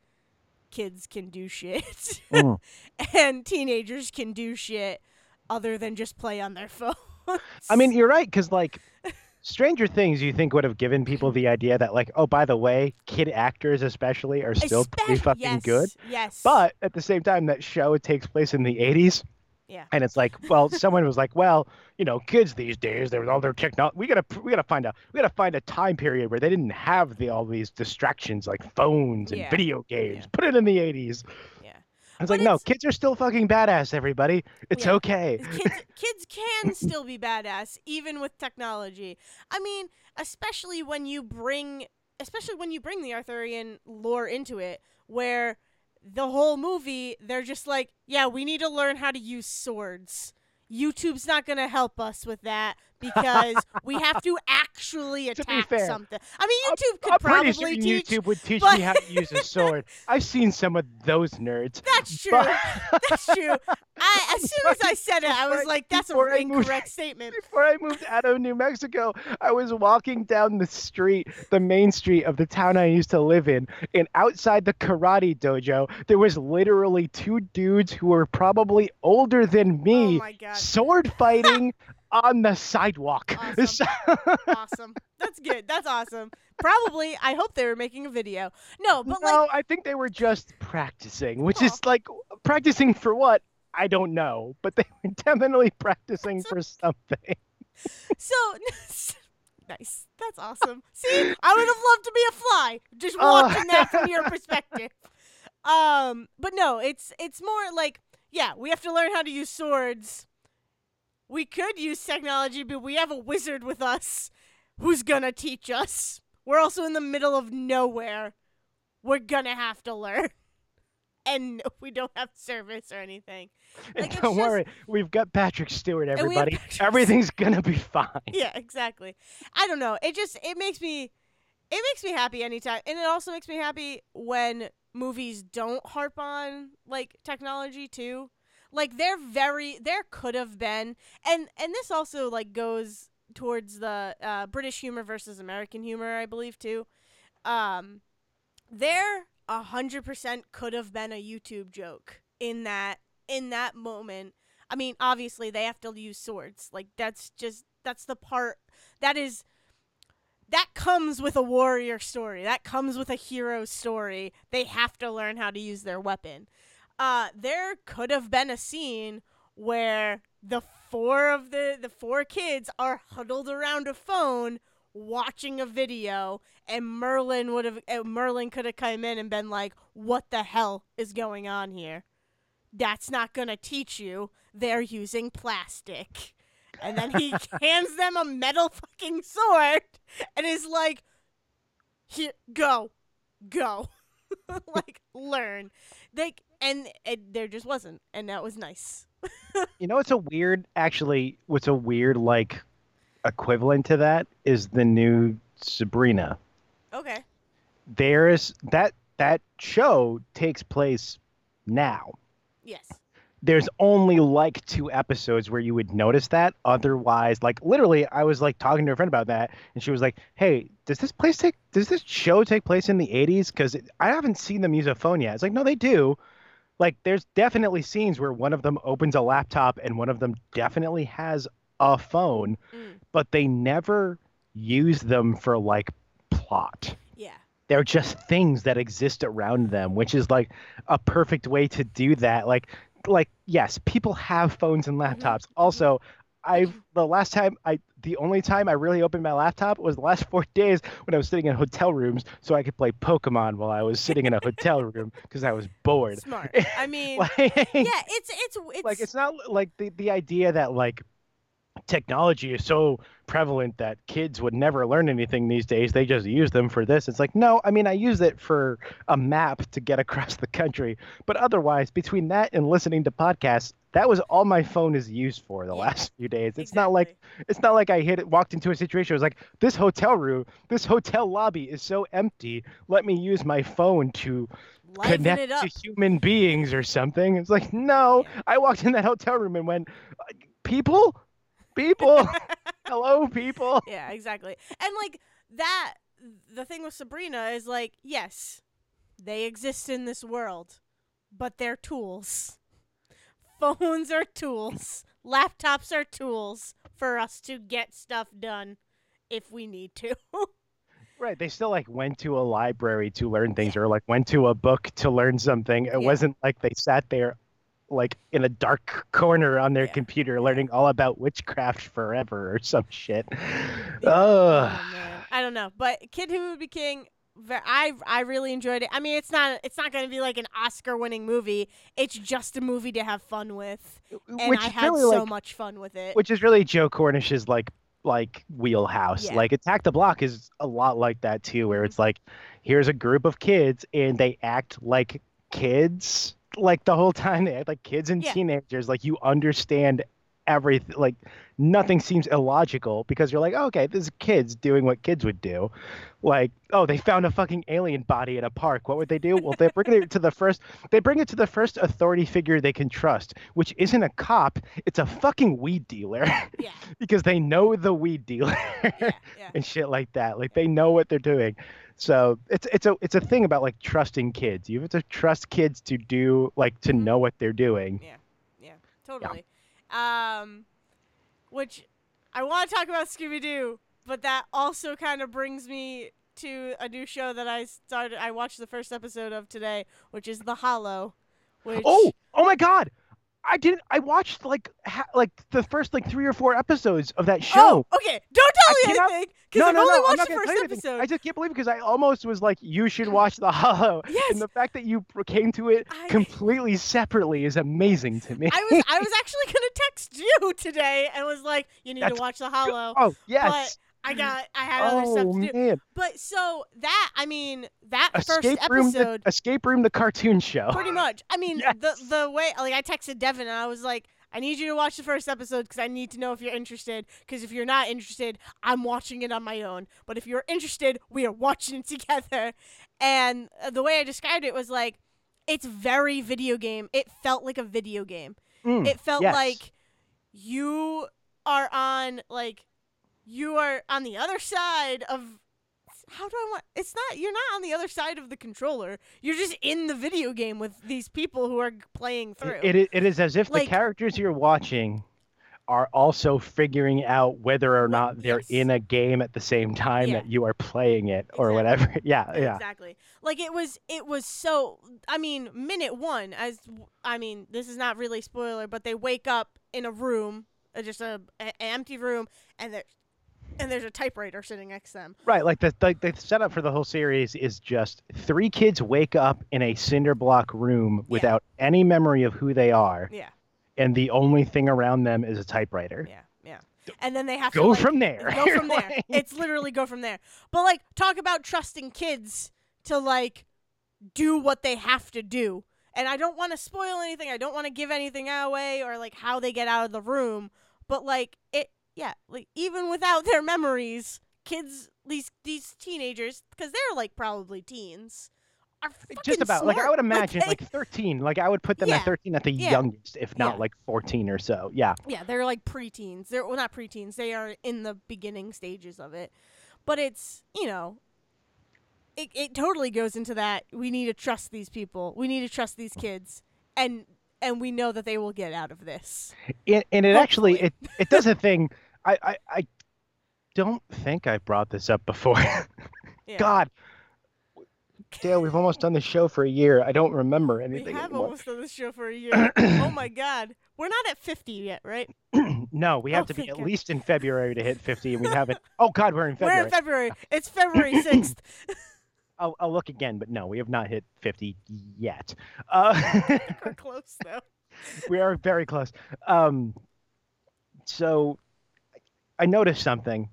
kids can do shit Mm. and teenagers can do shit other than just play on their phones. I mean, you're right because like Stranger Things, you think would have given people the idea that like, oh, by the way, kid actors especially are still pretty Espec- fucking yes, good. Yes. But at the same time, that show takes place in the 80s. Yeah. And it's like, well, someone was like, well, you know, kids these days, they're all their technology. We gotta, we gotta find a, we gotta find a time period where they didn't have the all these distractions like phones and Yeah. video games. Yeah. Put it in the 80s. Yeah. I was But like, no, kids are still fucking badass. Everybody, it's Yeah. okay. kids kids can still be badass even with technology. I mean, especially when you bring especially when you bring the Arthurian lore into it where the whole movie they're just like, yeah, we need to learn how to use swords. YouTube's not going to help us with that because we have to actually attack fair, something. I mean, YouTube could I'm probably pretty sure teach YouTube would teach but- me how to use a sword. I've seen some of those nerds. That's true. But- That's true. I, as soon as I said it, I was like, "That's before I moved- incorrect statement." Before I moved out of New Mexico, I was walking down the street, the main street of the town I used to live in, and outside the karate dojo, there was literally two dudes who were probably older than Oh me, my god, sword fighting on the sidewalk. Awesome. awesome. That's good. That's awesome. Probably, I hope they were making a video. No, but no, like, I think they were just practicing, which Aw. is like practicing for what? I don't know, but they were definitely practicing for something. so nice. That's awesome. See, I would have loved to be a fly, just Oh. watching that from your perspective. Um, but no, it's it's more like, yeah, we have to learn how to use swords. We could use technology, but we have a wizard with us who's gonna teach us. We're also in the middle of nowhere. We're gonna have to learn. And we don't have service or anything. And Like, it's don't just- worry, we've got Patrick Stewart, everybody. Patrick Everything's gonna be fine. yeah, exactly. I don't know. It just it makes me it makes me happy anytime and it also makes me happy when movies don't harp on like technology too. Like they're very there could have been and and this also like goes towards the uh, British humor versus American humor, I believe too. Um there a hundred percent could have been a YouTube joke in that in that moment. I mean, obviously they have to use swords. Like that's just that's the part that is that comes with a warrior story. That comes with a hero story. They have to learn how to use their weapon. Uh there could have been a scene where the four of the the four kids are huddled around a phone watching a video and Merlin would have uh, Merlin could have come in and been like what the hell is going on here? That's not going to teach you. They're using plastic. And then he hands them a metal fucking sword and is like here go go like learn they and, and there just wasn't and that was nice You know what's a weird actually what's a weird like equivalent to that is the new Sabrina. okay There's that that show takes place now. yes There's only like two episodes where you would notice that. Otherwise, like literally, I was like talking to a friend about that, and she was like, "Hey, does this place take? Does this show take place in the '80s? Because I haven't seen them use a phone yet." It's like, no, they do. Like, there's definitely scenes where one of them opens a laptop and one of them definitely has a phone, Mm. but they never use them for like plot yeah they're just things that exist around them which is like a perfect way to do that like like yes people have phones and mm-hmm. laptops. Mm-hmm. Also I've the last time i the only time i really opened my laptop was the last four days when i was sitting in hotel rooms so i could play pokemon while i was sitting in a hotel room because i was bored. Smart. I mean like, yeah it's it's it's like it's not like the, the idea that like technology is so prevalent that kids would never learn anything these days. They just use them for this. It's like no i mean i use it for a map to get across the country. But otherwise between that and listening to podcasts that was all my phone is used for the Yeah, last few days. It's not like it's not like i hit it walked into a situation I was like this hotel room this hotel lobby is so empty. Let me use my phone to Liven connect to human beings or something. It's like, no, Yeah. I walked in that hotel room and went, "Uh, people, people, hello, people. yeah exactly and like that the thing with sabrina is like yes they exist in this world but they're tools phones are tools laptops are tools for us to get stuff done if we need to Right. They still like went to a library to learn things or like went to a book to learn something. It Yeah. wasn't like they sat there like in a dark corner on their Yeah. computer learning all about witchcraft forever or some shit. oh man i don't know but kid who would be king I I really enjoyed it. I mean, it's not it's not going to be like an Oscar-winning movie. It's just a movie to have fun with, and Which I had really so like much fun with it. which is really Joe Cornish's like like wheelhouse. Yeah. Like Attack the Block is a lot like that too, where it's like here's a group of kids and they act like kids like the whole time they act like kids and Yeah. teenagers. Like you understand everything like nothing seems illogical because you're like, okay, this is kids doing what kids would do. Like, oh, they found a fucking alien body in a park. What would they do? Well, they bring it to the first. They bring it to the first authority figure they can trust, which isn't a cop. It's a fucking weed dealer. Yeah. because they know the weed dealer Yeah. Yeah. and shit like that. Like they know what they're doing. So it's it's a it's a thing about like trusting kids. You have to trust kids to do like to Mhm. know what they're doing. Yeah, yeah, totally. Um, which I want to talk about Scooby Doo, but that also kind of brings me to a new show that I started. I watched the first episode of today, which is The Hollow. Which, Oh, oh my god. I didn't I watched like ha- like the first like 3 or 4 episodes of that show. Oh, okay. Don't tell me anything because no, I've no, only no, watched the first episode. I just can't believe because I almost was like, you should watch The Hollow. Yes. And the fact that you came to it I- completely separately is amazing to me. I was I was actually gonna text you today and was like, you need to watch The Hollow. oh, yes. I got I had other oh, stuff to do. man. But so that I mean that Escape first Room, the, episode Escape Room, the cartoon show. pretty much. I mean Yes. the the way like I texted Devin and I was like, I need you to watch the first episode because I need to know if you're interested. Because if you're not interested, I'm watching it on my own. But if you're interested, we are watching it together. And uh, the way I described it was like, it's very video game. It felt like a video game. Mm, It felt yes. like you are on like you are on the other side of how do I want it's not you're not on the other side of the controller. You're just in the video game with these people who are playing through. It, it, it is as if Like- the characters you're watching are also figuring out whether or not they're yes. in a game at the same time Yeah. that you are playing it or Exactly. whatever. Yeah, yeah. Exactly. Like it was it was so I mean, minute 1 as I mean, this is not really spoiler, but they wake up in a room, uh, just a, a an empty room and there and there's a typewriter sitting next to them. Right, like the, the the setup for the whole series is just three kids wake up in a cinder block room without any memory of who they are, Yeah. and the only thing around them is a typewriter. Yeah, yeah. And then they have to Go like, from there. Go from there. It's literally go from there. But like talk about trusting kids to like do what they have to do. And I don't want to spoil anything. I don't want to give anything away or like how they get out of the room. But like it yeah, like even without their memories, kids these these teenagers because they're like probably teens are fucking just about like I would imagine they- like 13. Like I would put them Yeah, at 13 at the yeah, youngest, if not yeah. like 14 or so. Yeah. Yeah, they're like preteens. They're well, not preteens. They are in the beginning stages of it. But it's you know, it it totally goes into that. We need to trust these people. We need to trust these kids, and and we know that they will get out of this. and, and it actually it it does a thing I, I i don't think i brought this up before Yeah. god dale we've almost done the show for a year i don't remember anything. We have anymore. almost done the show for a year. oh my god, we're not at fifty yet, right? no we have Oh, to be at God. least in february to hit 50 and we haven't oh god we're in February. We're in February. It's February sixth. I'll, I'll look again but no we have not hit 50 yet uh we're close though. we are very close. Um, so I noticed something.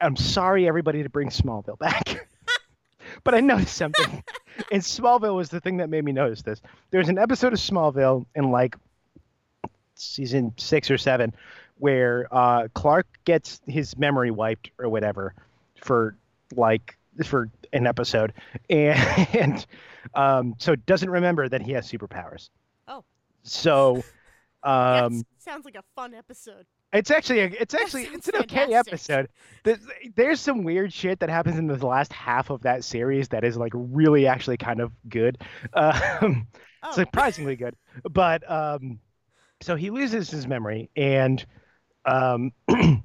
I'm sorry, everybody, to bring Smallville back, but I noticed something. and Smallville was the thing that made me notice this. There's an episode of Smallville in like season six or seven where uh, Clark gets his memory wiped or whatever for like for an episode, and, and um, so doesn't remember that he has superpowers. Oh. So. Um, yes, sounds like a fun episode. It's actually a, it's actually it's an okay episode. There's, there's some weird shit that happens in the last half of that series that is like really actually kind of good, um, Oh, surprisingly good. But um, so he loses his memory and um,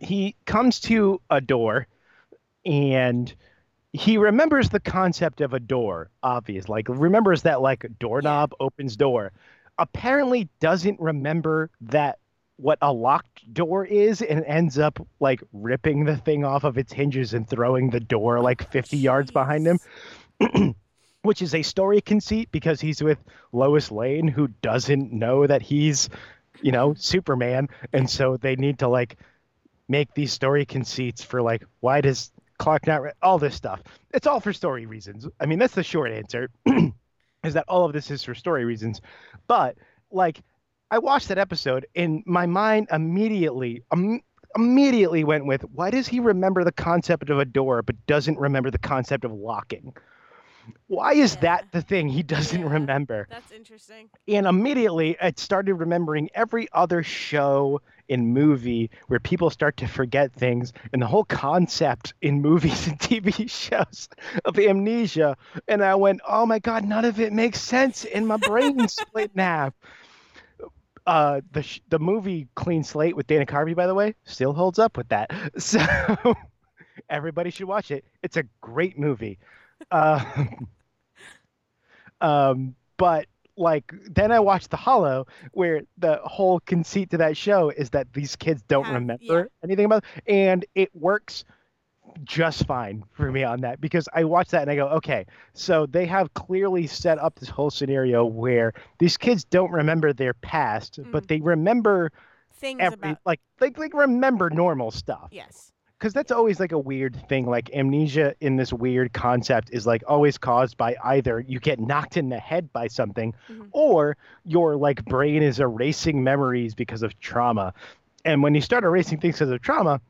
he comes to a door and he remembers the concept of a door. Obvious, like remembers that like doorknob opens door. Apparently doesn't remember that what a locked door is and ends up like ripping the thing off of its hinges and throwing the door like 50 yards behind him. which is a story conceit because he's with Lois Lane who doesn't know that he's you know Superman. And so they need to like make these story conceits for like why does Clark not re- all this stuff. It's all for story reasons. I mean that's the short answer is that all of this is for story reasons. But like I watched that episode and my mind immediately um, immediately went with why does he remember the concept of a door but doesn't remember the concept of locking? Why is Yeah. that the thing he doesn't Yeah. remember? That's interesting. And immediately I started remembering every other show in movie where people start to forget things and the whole concept in movies and TV shows of amnesia. And I went, oh my God, none of it makes sense. And my brain split in half. Uh, the sh- the movie Clean Slate with Dana Carvey, by the way, still holds up with that. So everybody should watch it. It's a great movie. Uh, um, but like then I watched The Hollow, where the whole conceit to that show is that these kids don't remember yeah. anything about, and it works just fine for me on that because I watch that and I go, okay, so they have clearly set up this whole scenario where these kids don't remember their past, but Mm. they remember Things every about like they like remember normal stuff yes. because that's always like a weird thing like amnesia in this weird concept is like always caused by either you get knocked in the head by something Mhm. or your like brain is erasing memories because of trauma and when you start erasing things because of trauma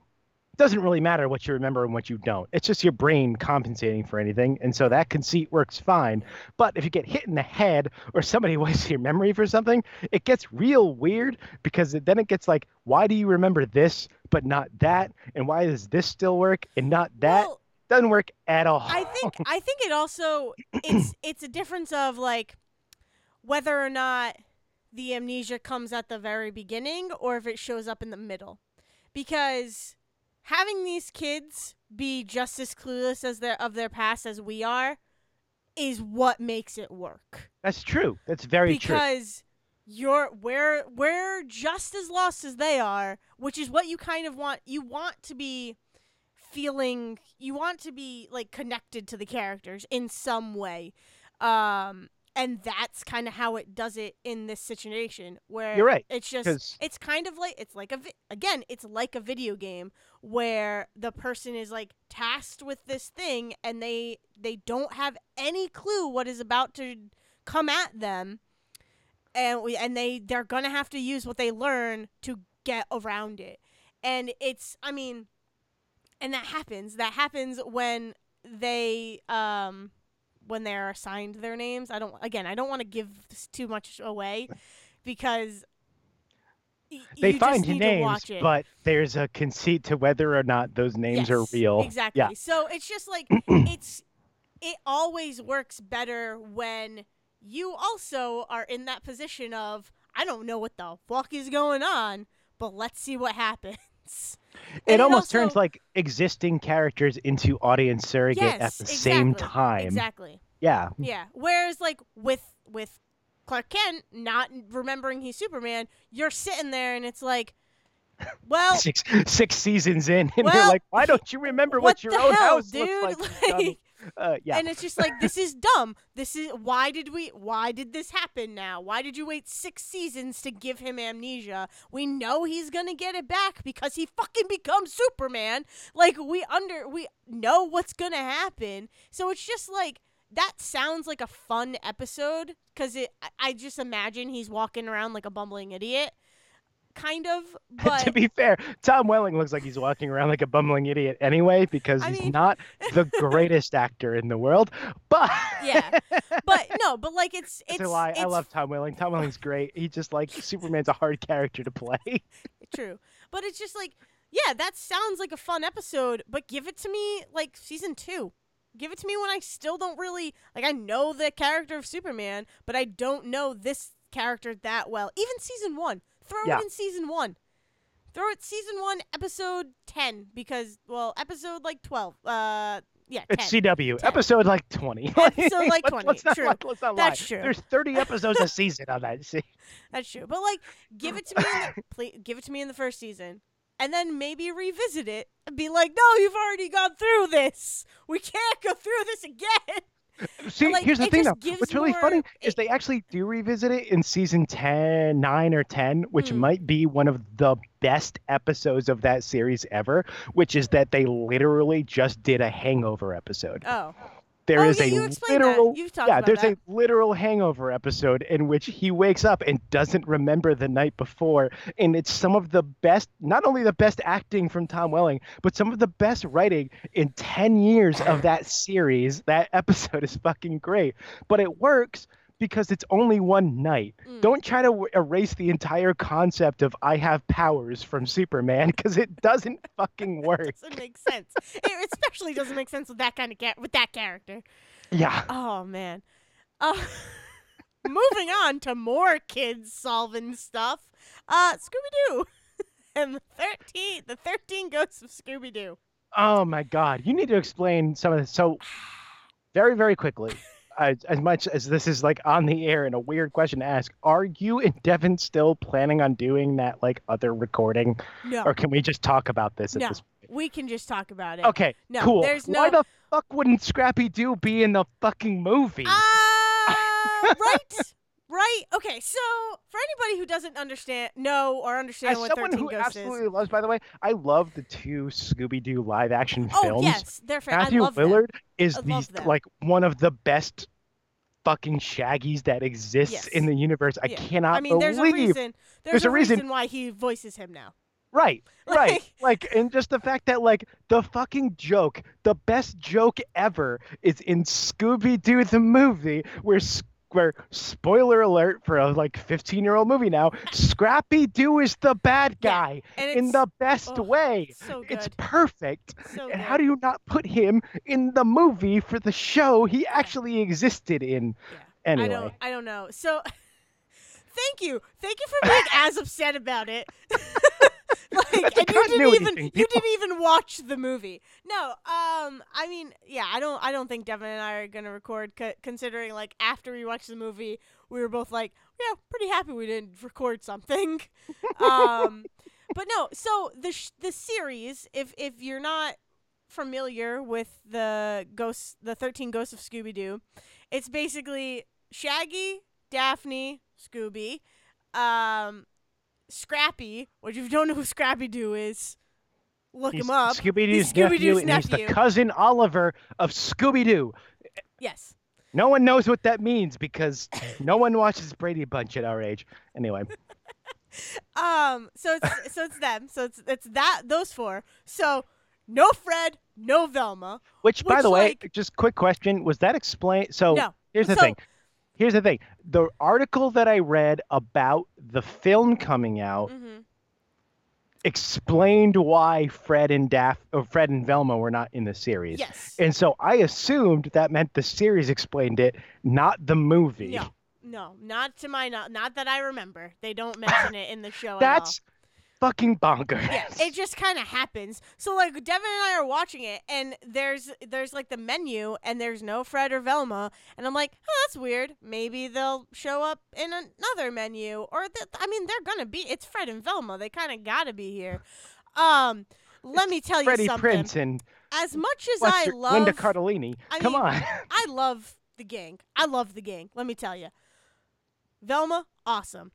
doesn't really matter what you remember and what you don't. It's just your brain compensating for anything and so that conceit works fine. But if you get hit in the head or somebody wastes your memory for something it gets real weird because it, then it gets like why do you remember this but not that? And why does this still work and not that? Well, doesn't work at all. I think I think it also it's it's a difference of like whether or not the amnesia comes at the very beginning or if it shows up in the middle. Because having these kids be just as clueless as their of their past as we are is what makes it work. that's true that's very true because you're we're we're just as lost as they are, which is what you kind of want. You want to be feeling. You want to be like connected to the characters in some way, um, and that's kind of how it does it in this situation. Where You're right, It's just 'cause- it's kind of like it's like a vi- again it's like a video game where the person is like tasked with this thing and they they don't have any clue what is about to come at them and we and they they're gonna have to use what they learn to get around it and it's i mean and that happens that happens when they um when they're assigned their names i don't again i don't want to give too much away because y- they find just need to names but there's a conceit to whether or not those names are real Exactly. yeah So it's just like it's it always works better when you also are in that position of I don't know what the fuck is going on, but let's see what happens. it And almost turns also- like existing characters into audience surrogate at Yes, the same time Exactly. yeah Yeah. Whereas like with with Clark Kent not remembering he's Superman, you're sitting there and it's like, well, six six seasons in and you're like why don't you remember what, what your own hell, house dude? looks like. Like, uh, yeah And it's just like this is dumb. This is why did we why did this happen now? Why did you wait 6 seasons to give him amnesia? We know he's going to get it back because he fucking becomes Superman. Like we under we know what's going to happen. So it's just like that sounds like a fun episode cuz it I- I just imagine he's walking around like a bumbling idiot kind of but to be fair, Tom Welling looks like he's walking around like a bumbling idiot anyway because I he's mean- not the greatest actor in the world. But Yeah, but no, but like it's it's it's a lie. I love Tom Welling. Tom Welling's great. He just like Superman's a hard character to play. True. But it's just like, yeah, that sounds like a fun episode, but give it to me like season two. Give it to me when I still don't really like I know the character of Superman, but I don't know this character that well. Even season one. Throw Yeah. it in season one. Throw it season one, episode ten, because well, episode like twelve. Uh yeah, It's 10. CW 10. episode like twenty. Episode, like, 20, Let's not, true. lie- let's not That's lie. true. There's thirty episodes a season on that. See, That's true. But like, give it to me. The, please, give it to me in the first season, and then maybe revisit it and be like, "No, you've already gone through this. We can't go through this again." See. like, here's the thing, though. What's really more- funny is they actually do revisit it in season 10, 9 or ten, which Mm. might be one of the best episodes of that series ever. Which is that they literally just did a Hangover episode. Oh, There oh is yeah, a literal that. You've talked yeah, there's that. a literal hangover episode in which he wakes up and doesn't remember the night before. And it's some of the best, not only the best acting from Tom Welling, but some of the best writing in 10 years of that series. That episode is fucking great. But it works because it's only one night. Mm. Don't try to w- erase the entire concept of I have powers from Superman because it doesn't fucking work. It doesn't make sense. it especially doesn't make sense with that kind of char- with that character. Yeah. Oh man. Uh, moving on to more kids solving stuff. Uh, Scooby Doo and the thirteen, the thirteen ghosts of Scooby Doo. Oh my God! You need to explain some of this. So, very, very quickly, as much as this is like on the air and a weird question to ask, are you and Devin still planning on doing that like other recording, No, or can we just talk about this at No. this? point? we can just talk about it. Okay, No, cool. there's Why the fuck wouldn't Scrappy Doo be in the fucking movie? Uh, right, right. Okay, so for anybody who doesn't understand, know or understand what this is, As what someone who Ghosts absolutely is. loves, by the way, I love the two Scooby Doo live action films. Oh yes, they're fan- I Matthew love them. Is the like one of the best fucking Shaggies that exists in the universe. I cannot I mean, there's a believe. reason. There's, There's a reason- reason why he voices him now. Right, right. Like- and just the fact that like the fucking joke, the best joke ever, is in Scooby Doo the movie, where where spoiler alert for a like 15 year old movie now, Scrappy Doo is the bad guy it's in the best oh, way. so It's perfect. So And how do you not put him in the movie for the show he actually existed in? Yeah. Anyway. I don't. I don't know. So, thank you, thank you for being as upset about it. like, and you didn't even thing, you didn't even watch the movie. No. Um. I mean, yeah. I don't. I don't think Devin and I are gonna record, c- considering like after we watched the movie, we were both like, yeah, pretty happy we didn't record something. um. But no. So the sh- the series, if if you're not familiar with the ghosts, the thirteen ghosts of Scooby Doo, it's basically Shaggy, Daphne, Scooby, um, Scrappy. Which if you don't know who Scrappy Doo is, look He's him up. Scooby Doo's He's nephew, he's nephew. the cousin Oliver of Scooby Doo. Yes. No one knows what that means because no one watches Brady Bunch at our age. Anyway, Um. So it's so it's them. So it's it's that those four. So no Fred, no Velma. which, by Which, the way, just quick question: Was that explained? So No. here's the So- thing. Here's the thing. The article that I read about the film coming out Mm-hmm. explained why Fred and Daph or Fred and Velma were not in the series. Yes. And so I assumed that meant the series explained it, not the movie. No. No. Not to my not not that I remember. They don't mention it in the show. at all. That's fucking bonkers. yeah, it just kind of happens. So like Devin and I are watching it, and there's there's like the menu, and there's no Fred or Velma, and I'm like, oh, that's weird. Maybe they'll show up in another menu, or th- I mean, they're gonna be. It's Fred and Velma. They kind of gotta be here. Um, let me tell you Freddie something. Prinze and As much as I love, Linda Cardellini. I Come mean, on. I love the gang. I love the gang. Let me tell you, Velma, awesome.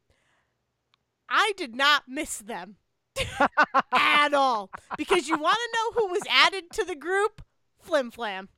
I did not miss them at all because you want to know who was added to the group? Flim Flam.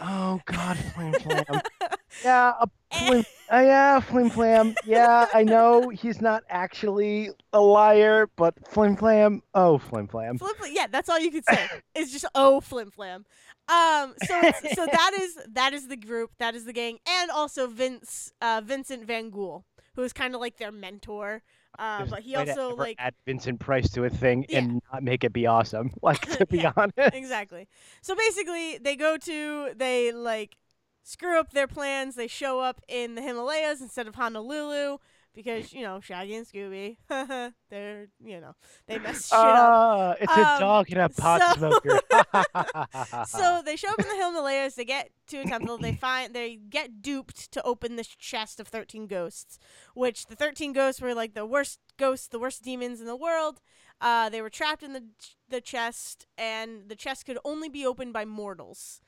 Oh God, Flim Flam. yeah, a flim, uh, yeah, Flim Flam. Yeah, I know he's not actually a liar, but Flim Flam. Oh, Flim Flam. Flim Flam. Yeah, that's all you could say. It's just oh Flim Flam. Um, so so that is that is the group, that is the gang, and also Vince, uh, Vincent Van Ghoul, who is kind of like their mentor. Uh, There's but he no way to also like add Vincent Price to a thing Yeah. and not make it be awesome. Like to be Yeah. honest. exactly. So basically, they go to they like screw up their plans. They show up in the Himalayas instead of Honolulu because you know Shaggy and Scooby, they're you know they mess shit up. Ah, it's a Um, dog and a pot so- smoker. So they show up in the Himalayas. They get to a temple. They find they get duped to open this chest of thirteen ghosts, which the thirteen ghosts were like the worst ghosts, the worst demons in the world. Uh, they were trapped in the the chest, and the chest could only be opened by mortals.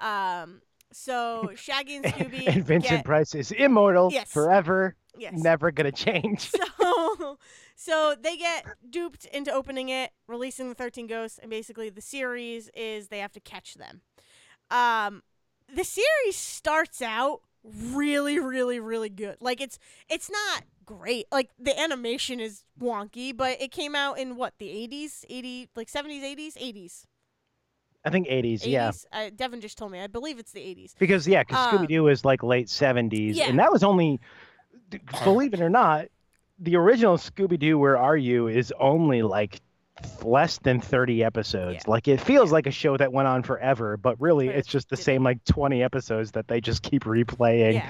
Um, so Shaggy and Scooby and Vincent get, Price is immortal Yes. forever, yes. never gonna change. So, so they get duped into opening it, releasing the 13 ghosts, and basically the series is they have to catch them. Um, the series starts out really really really good like it's it's not great like the animation is wonky but it came out in what the 80s 80 like 70s 80s 80s I think 80s, 80s yeah. uh, devin just told me i believe it's the 80s Because yeah, because Um, Scooby Doo was like late 70s, yeah. and that was only, believe it or not, the original Scooby Doo Where Are You is only like less than 30 episodes. Yeah. Like it feels like a show that went on forever, but really But it's just the didn't. same like 20 episodes that they just keep replaying. yeah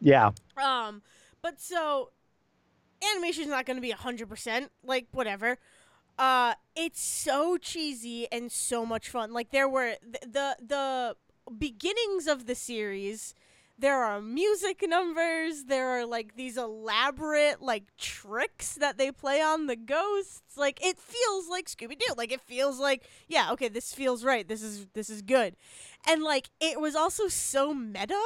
Yeah. Um, but so animation's not going to be 100%, like whatever. Uh it's so cheesy and so much fun. Like there were th- the the beginnings of the series there are music numbers, there are like these elaborate like tricks that they play on the ghosts. Like it feels like Scooby Doo. Like it feels like yeah, okay, this feels right. This is this is good. And like it was also so meta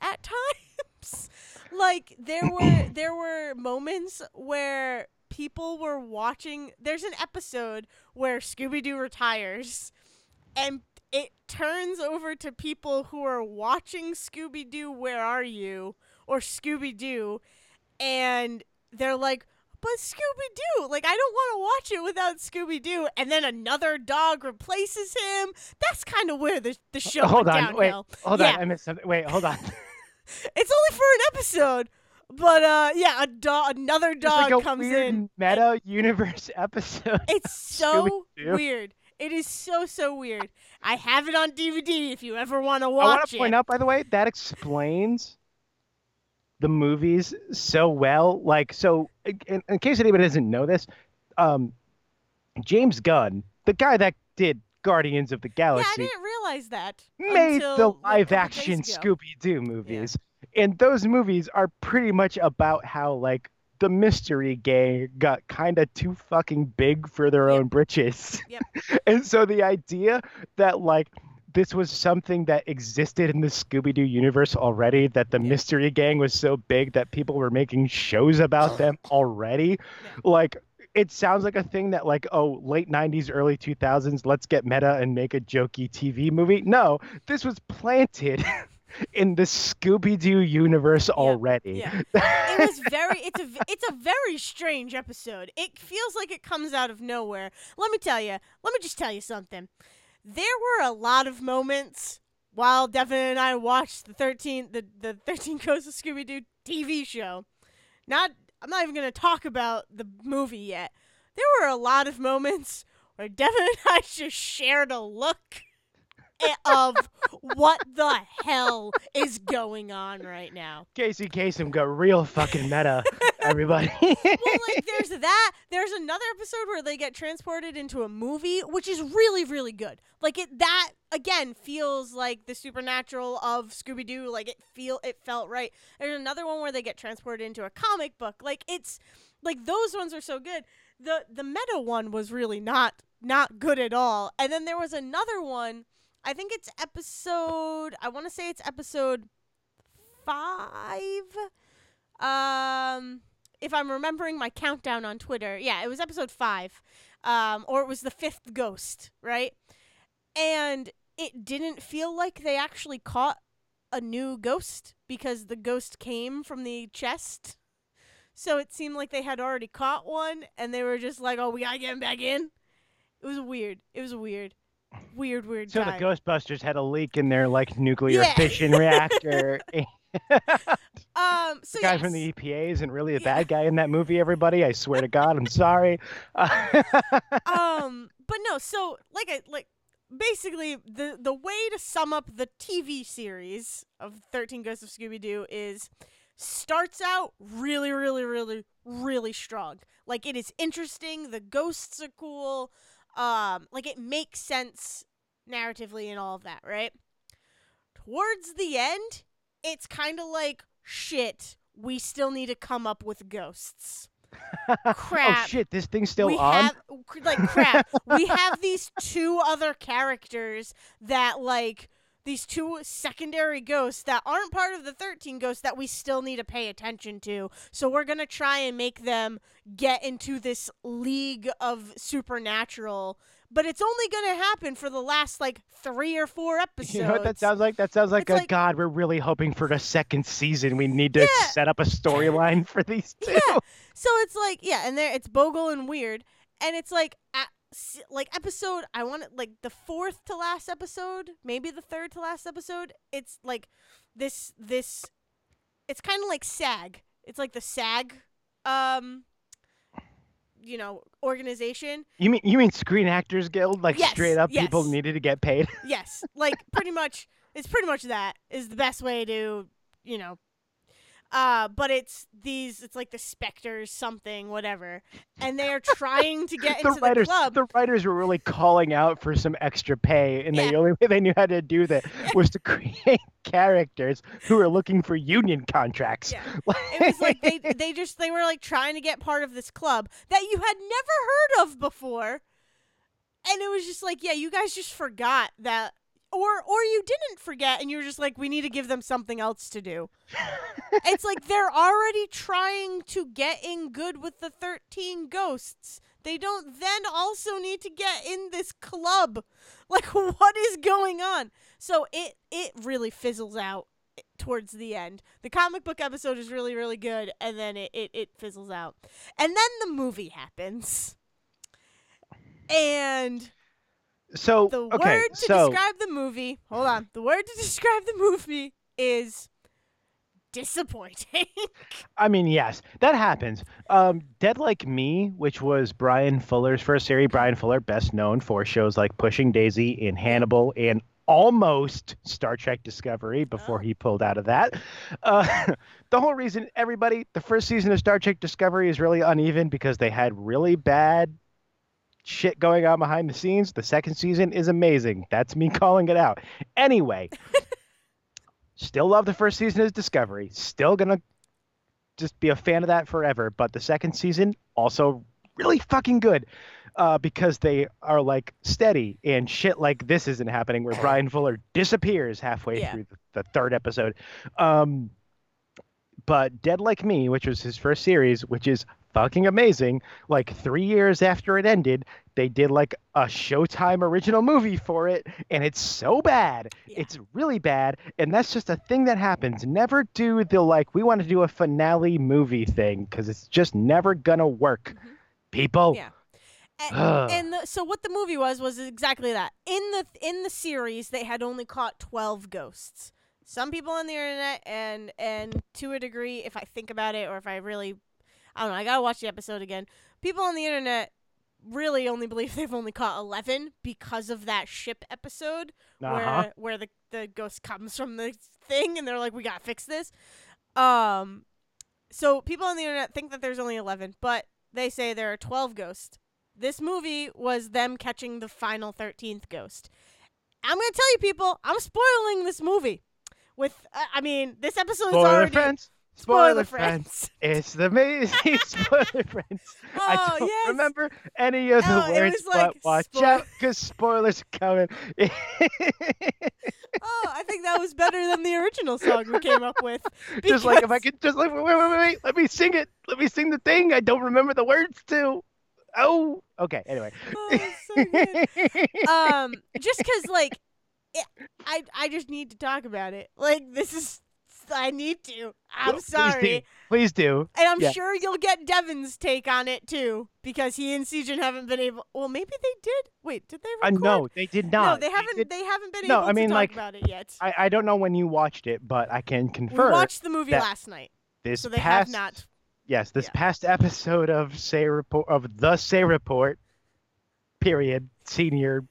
at times. like there were there were moments where people were watching there's an episode where Scooby-Doo retires and it turns over to people who are watching Scooby-Doo Where Are You or Scooby-Doo and they're like but Scooby-Doo, like I don't want to watch it without Scooby-Doo, and then another dog replaces him. That's kind of where the the show hold went on, wait, hold Yeah. on. I missed something. Wait, hold on. It's only for an episode, but uh, yeah, a dog, another dog like a comes weird in. meta universe episode. It's so weird. It is so so weird. I have it on DVD if you ever want to watch it. I want to point out, by the way, that explains the movies so well. Like, so in, in case anybody doesn't know this, um, James Gunn, the guy that did Guardians of the Galaxy, yeah, I didn't realize that. made until, the live action. Scooby Doo movies. And those movies are pretty much about how, like, the mystery gang got kind of too fucking big for their Yep. own britches. Yep. and so the idea that, like, this was something that existed in the Scooby Doo universe already, that the Yeah. mystery gang was so big that people were making shows about oh. them already. Like, it sounds like a thing that, like, oh, late 90s, early 2000s, let's get meta and make a jokey TV movie. No, this was planted in the Scooby Doo universe already. yeah. it was very it's a it's a very strange episode. It feels like it comes out of nowhere. Let me tell you. Let me just tell you something. There were a lot of moments while Devin and I watched the 13 the the 13 Ghosts of Scooby Doo TV show. Not I'm not even going to talk about the movie yet. There were a lot of moments where Devin and I just shared a look of what the hell is going on right now. Casey Kasem got real fucking meta, everybody. well, like there's that. There's another episode where they get transported into a movie, which is really, really good. Like it that again feels like the supernatural of Scooby Doo. Like it feel it felt right. There's another one where they get transported into a comic book. Like it's like those ones are so good. The the meta one was really not not good at all. And then there was another one. I think it's episode. I want to say it's episode five. Um, if I'm remembering my countdown on Twitter, yeah, it was episode five, um, or it was the fifth ghost, right? And it didn't feel like they actually caught a new ghost because the ghost came from the chest. So it seemed like they had already caught one, and they were just like, "Oh, we gotta get him back in." It was weird. It was weird, weird, weird so time. the Ghostbusters had a leak in their like nuclear Yeah. fission reactor. um, so the guy yes. from the EPA isn't really a Yeah. bad guy in that movie. Everybody, I swear to God, I'm sorry. um but no so like i like basically the the way to sum up the tv series of 13 ghosts of scooby-doo is starts out really really really really strong like it is interesting the ghosts are cool um like it makes sense narratively and all of that right towards the end it's kind of like shit we still need to come up with ghosts crap Oh shit, this thing's still we on. have like crap. we have these two other characters that like these two secondary ghosts that aren't part of the 13 ghosts that we still need to pay attention to. So we're going to try and make them get into this league of supernatural, but it's only gonna happen for the last like three or four episodes. You know what that sounds like? That sounds like a like- God. We're really hoping for the second season. We need to Yeah. set up a storyline for these two. Yeah. So it's like yeah, and there it's Bogel and Weerd, and it's like at, like episode I want it like the fourth to last episode, maybe the third to last episode. It's like this this, it's kind of like SAG. It's like the SAG, um, you know, organization. You mean you mean Screen Actors Guild? Like Yes, straight up, people needed to get paid. Yes, like pretty much. It's pretty much that is the best way to you know. Uh, but it's these. It's like the specters, something, whatever, and they are trying to get the into writers, the club. the writers were really calling out for some extra pay, and the only way they knew how to do that was to create characters who were looking for union contracts. Yeah. It was like they they just they were like trying to get part of this club that you had never heard of before. And it was just like, yeah, you guys just forgot that or or you didn't forget and you were just like we need to give them something else to do. it's like they're already trying to get in good with the 13 ghosts. They don't then also need to get in this club. Like what is going on? So it it really fizzles out eh, towards the end. The comic book episode is really, really good, and then it, it, it fizzles out. And then the movie happens. And so the okay, word to so describe the movie, hold on, the word to describe the movie is disappointing. I mean, yes, that happens. Um, Dead Like Me, which was Bryan Fuller's first series. Bryan Fuller, best known for shows like Pushing Daisy and Hannibal and almost Star Trek Discovery before Oh. he pulled out of that. Uh, the whole reason, everybody, the first season of Star Trek Discovery is really uneven because they had really bad shit going on behind the scenes. The second season is amazing. That's me calling it out. Anyway, still love the first season of Discovery. Still gonna just be a fan of that forever. But the second season also really fucking good. Uh, because they are like steady and shit like this isn't happening where Bryan Fuller disappears halfway Yeah. through the, the third episode. Um, but Dead Like Me, which was his first series, which is fucking amazing, like three years after it ended, they did like a Showtime original movie for it, and it's so bad. Yeah. It's really bad, and that's just a thing that happens. Never do the like, we want to do a finale movie thing because it's just never gonna work. Mhm. People. Yeah. And, and the, so what the movie was was exactly that. In the in the series, they had only caught twelve ghosts. Some people on the internet, and and to a degree, if I think about it, or if I really, I don't know, I gotta watch the episode again. People on the internet really only believe they've only caught eleven because of that ship episode Uh-huh. where where the the ghost comes from the thing, and they're like, we gotta fix this. Um, so people on the internet think that there's only eleven, but they say there are twelve ghosts. This movie was them catching the final 13th ghost. I'm going to tell you people, I'm spoiling this movie. With uh, I mean, this episode is already friends. Spoiler, Spoiler friends. It's the amazing spoiler friends. I Oh, don't yes. remember any of the Oh, words, like but watch spoil- out because spoilers are coming. Oh, I think that was better than the original song we came up with. just like if I could just like wait, wait, wait, wait, let me sing it. Let me sing the thing. I don't remember the words to. Oh, okay. Anyway. Oh, so um, just because like, it, I I just need to talk about it. Like this is, I need to. I'm Please do. sorry, Please do. and I'm Yeah. sure you'll get Devin's take on it too, because he and Sejan haven't been able. Well, maybe they did. Wait, did they Uh, record? no, they did not. no, they haven't. did- They haven't been No, able I mean, to talk like, about it yet. I, I don't know when you watched it, but I can we confirm watched the movie last night, this so they past have not. yes, this Yeah. past episode of Say Report of the Say Report, period, senior,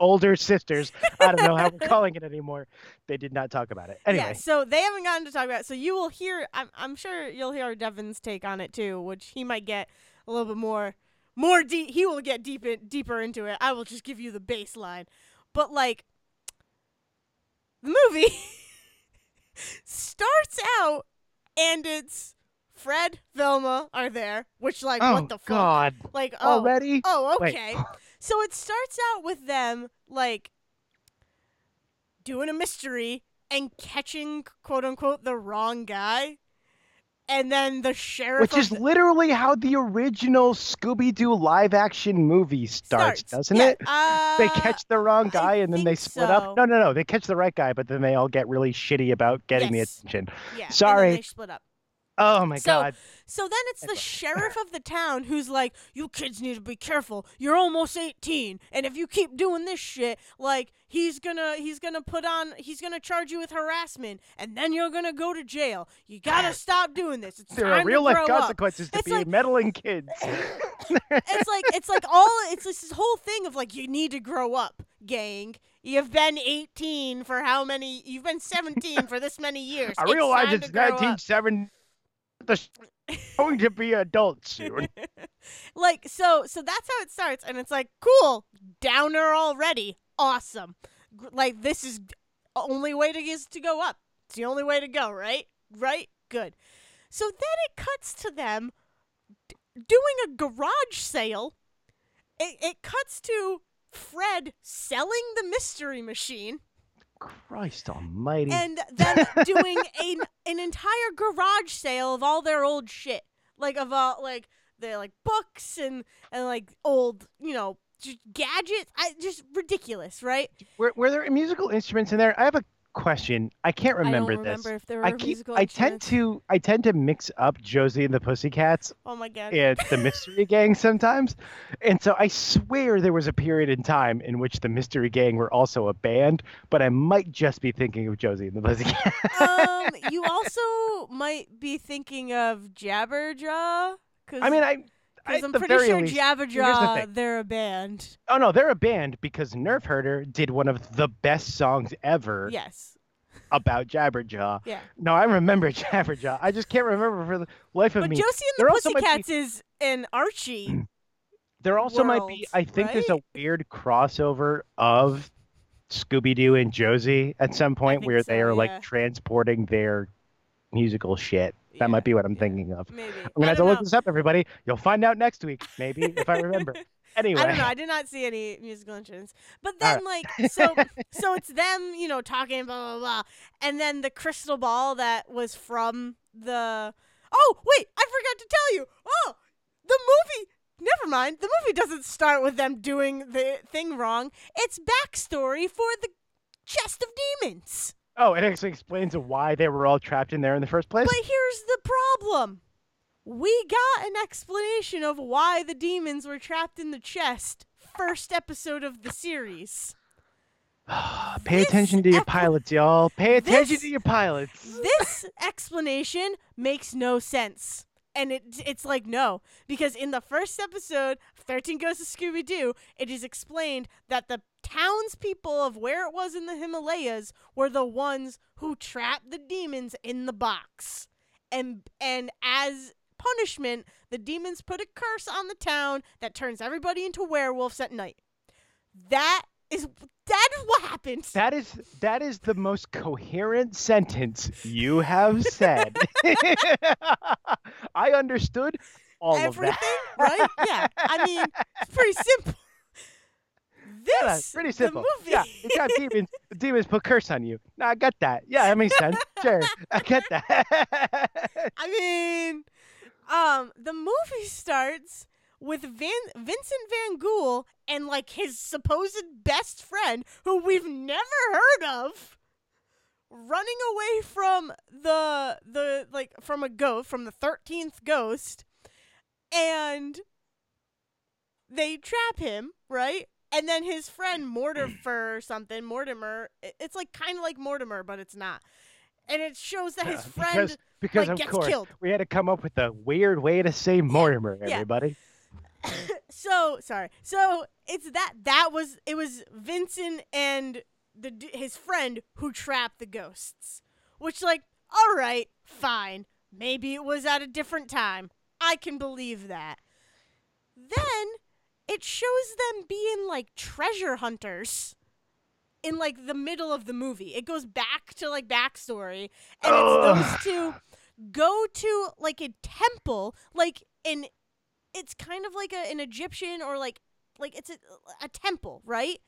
older sisters. I don't know how we're calling it anymore. They did not talk about it. Anyway, Yeah, so they haven't gotten to talk about it. So you will hear. I'm, I'm sure you'll hear Devin's take on it too, which he might get a little bit more, more deep. He will get deep in, deeper into it. I will just give you the baseline, but like the movie starts out and it's Fred, Velma are there, which like oh what the fuck? God, Like oh, already? Oh, okay. So it starts out with them like doing a mystery and catching quote unquote the wrong guy. and then the sheriff Which is the- literally how the original Scooby Doo live action movie starts, doesn't Yeah, it? they uh, catch the wrong I guy and then they think split so. up. No, no, no. They catch the right guy, but then they all get really shitty about getting Yes. the attention. yeah, and then sorry. they split up. Oh my So- god. So then it's the sheriff of the town who's like, "You kids need to be careful. You're almost 18, and if you keep doing this shit, like he's gonna he's gonna put on he's gonna charge you with harassment, and then you're gonna go to jail. You gotta stop doing this. It's There are real to life grow up." consequences to It's being like- meddling kids. It's like it's like all it's this whole thing of like you need to grow up, gang. You've been 18 for how many? You've been 17 for this many years. I It's realize it's to grow up. 1970. The going to be adults soon. like so so that's how it starts and it's like cool downer already awesome. Like this is only way to is to go up. It's the only way to go right? Right? Good. So then it cuts to them d- doing a garage sale. It, it cuts to fred selling the mystery machine Christ almighty. and then doing a, an entire garage sale of all their old shit like of all like their like books and and like old you know just gadgets i just ridiculous right were, were there musical instruments in there? I have a question. I can't remember, i don't remember this. if there were I keep. musical I tend to. I tend to mix up Josie and the Pussycats oh my god and the Mystery Gang sometimes, and so I swear there was a period in time in which the Mystery Gang were also a band, but I might just be thinking of Josie and the Pussycats. um you also might be thinking of jabberjaw because I mean, I. I- i'm the pretty sure least- jabberjaw thing. they're a band Oh no, they're a band because Nerf Herder did one of the best songs ever yes about Jabberjaw. yeah No, I remember Jabberjaw. I just can't remember for the life of but me. But Josie and the might be- pussycats is an archie There also might be. I think there's a weird crossover of Scooby Doo and Josie at some point where they are yeah. like transporting their musical shit. That Yeah, might be what I'm yeah. thinking of. maybe I'm gonna have to look know. this up, everybody. You'll find out next week, maybe if I remember. Anyway, I don't know. I did not see any musical instruments. But then, like, so so it's them, you know, talking blah blah blah, and then the crystal ball that was from the. Oh wait, I forgot to tell you. Oh, the movie. Never mind. The movie doesn't start with them doing the thing wrong. It's backstory for the chest of demons. Oh, it actually explains why they were all trapped in there in the first place. But here's the problem. We got an explanation of why the demons were trapped in the chest. First episode of the series. Pay this attention to your pilots, y'all. Pay attention this- to your pilots. This explanation makes no sense. And it, it's like, no. Because in the first episode, 13 Ghosts of Scooby Doo, it is explained that the townspeople of where it was in the Himalayas were the ones who trapped the demons in the box. And, and as punishment, the demons put a curse on the town that turns everybody into werewolves at night. That is that is what happened. That is that is the most coherent sentence you have said. I understood all Everything, of that. Everything, right? Yeah. I mean, it's pretty simple. Yeah, pretty simple. The movie. Yeah, you got demons. The demons put curse on you. No, I got that. Yeah, that makes sense. Sure, I get that. I mean, um, the movie starts with Van Vincent Van Ghoul and like his supposed best friend, who we've never heard of, running away from the the like from a ghost from the thirteenth ghost, and they trap him right. And then his friend Mortimer or something, Mortimer, it's like kind of like Mortimer, but it's not. And it shows that his uh, Yeah, friend because because like, of gets course killed. we had to come up with a weird way to say Mortimer. yeah. Everybody. so sorry. So it's that that was it was Vincent and the his friend who trapped the ghosts. Which like, all right, fine. Maybe it was at a different time. I can believe that. Then it shows them being like treasure hunters in like the middle of the movie. It goes back to like backstory and Ugh. it's those two go to like a temple, like in it's kind of like a, an Egyptian or like like it's a, a temple, right?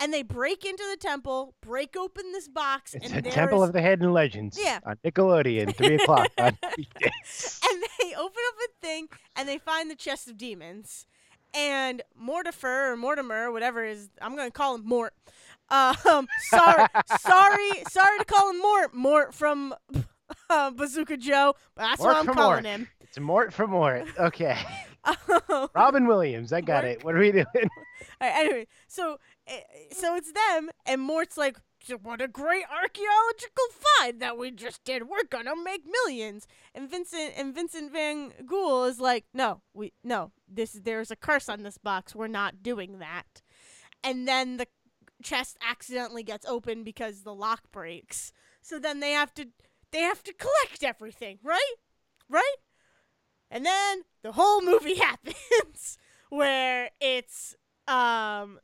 and they break into the temple, break open this box, It's and a Temple is- of the Hidden Legends Yeah. on Nickelodeon, 3 o'clock on weekdays. and they open up a thing and they find the chest of demons. And Mortifer or Mortimer, whatever is, I'm gonna call him Mort. Um, sorry, sorry, sorry to call him Mort. Mort from uh, Bazooka Joe, but that's Mort what I'm calling Mort. him. It's Mort for Mort. Okay. Um, Robin Williams, I got Mort. it. What are we doing? Anyway, so eh, so it's them, and Mort's like, "So "What a great archaeological find that we just did! We're gonna make millions. And Vincent and Vincent Van Ghoul is like, "No, we no. This there's a curse on this box. We're not doing that." And then the chest accidentally gets open because the lock breaks. So then they have to they have to collect everything, right? Right? And then the whole movie happens where it's um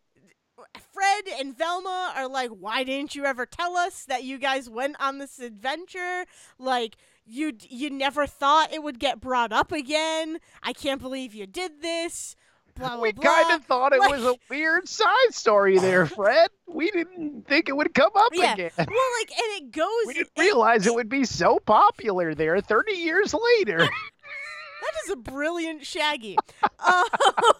Fred and Velma are like, "Why didn't you ever tell us that you guys went on this adventure? Like you you never thought it would get brought up again. I can't believe you did this." Blah blah we kind of thought it was a weird side story there, Fred. We didn't think it would come up Yeah. again. well, like, and it goes. We didn't it- realize it would be so popular there 30 years later. That is a brilliant Shaggy. Um,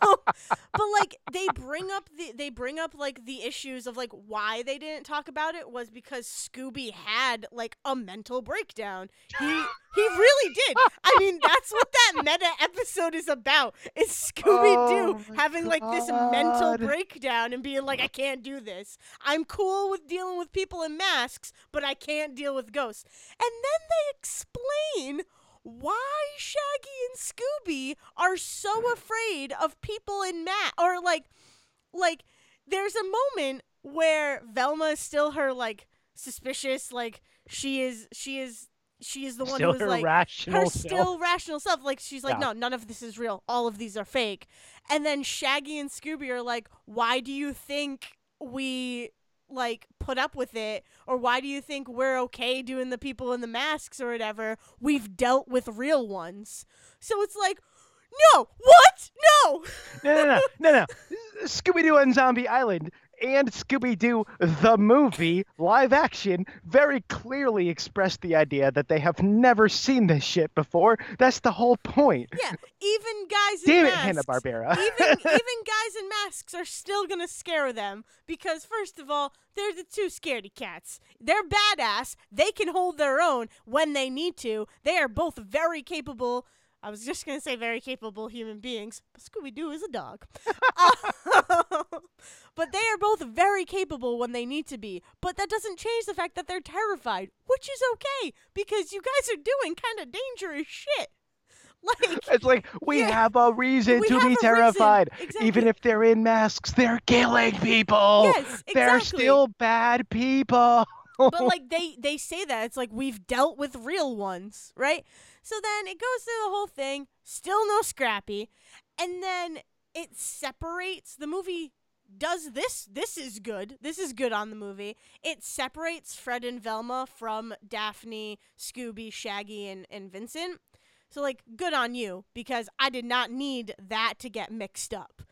but like they bring up the they bring up like the issues of like why they didn't talk about it was because Scooby had like a mental breakdown. He he really did. I mean, that's what that meta episode is about. Is Scooby Doo Oh having like this mental breakdown and being like, I can't do this. I'm cool with dealing with people in masks, but I can't deal with ghosts. And then they explain why Shaggy and Scooby are so afraid of people in mat or like like there's a moment where Velma is still her like suspicious like she is she is she is the one Still who's her like her self. still rational self like she's like Yeah. no none of this is real all of these are fake and then Shaggy and Scooby are like why do you think we like put up with it or why do you think we're okay doing the people in the masks or whatever? We've dealt with real ones. So it's like no what? No! No, no, no, no, no. Scooby Doo on Zombie Island and Scooby Doo the movie, live action, very clearly expressed the idea that they have never seen this shit before. That's the whole point. yeah even guys in Damn it, Hanna Barbera. even even guys in masks are still gonna scare them because first of all, they're the two scaredy cats. They're badass. They can hold their own when they need to. They are both very capable. I was just gonna say very capable human beings, but Scooby Doo is a dog. Uh, but they are both very capable when they need to be. But that doesn't change the fact that they're terrified, which is okay because you guys are doing kind of dangerous shit. Like It's like we Yeah. have a reason to be terrified. Exactly. Even if they're in masks, they're killing people. yes, exactly. They're still bad people. but like they they say that it's like we've dealt with real ones, right? So then it goes through the whole thing, still no Scrappy, and then it separates the movie does this this is good. This is good on the movie. It separates Fred and Velma from Daphne, Scooby, Shaggy and and Vincent. So like good on you because I did not need that to get mixed up.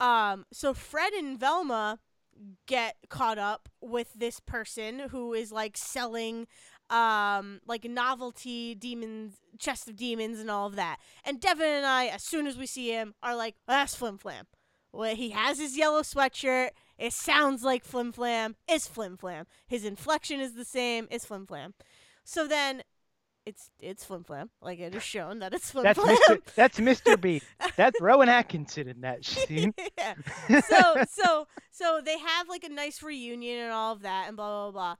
Um so Fred and Velma get caught up with this person who is like selling um like novelty demons chest of demons and all of that and devin and i as soon as we see him are like "Oh, that's flim flam well he has his yellow sweatshirt it sounds like flim flam it's flim flam his inflection is the same it's flim flam so then it's it's flim flam like it is shown that it's flim That's flam Mr. That's Mr. B. That's Rowan Atkinson in that scene. yeah. so so so they have like a nice reunion and all of that and blah blah blah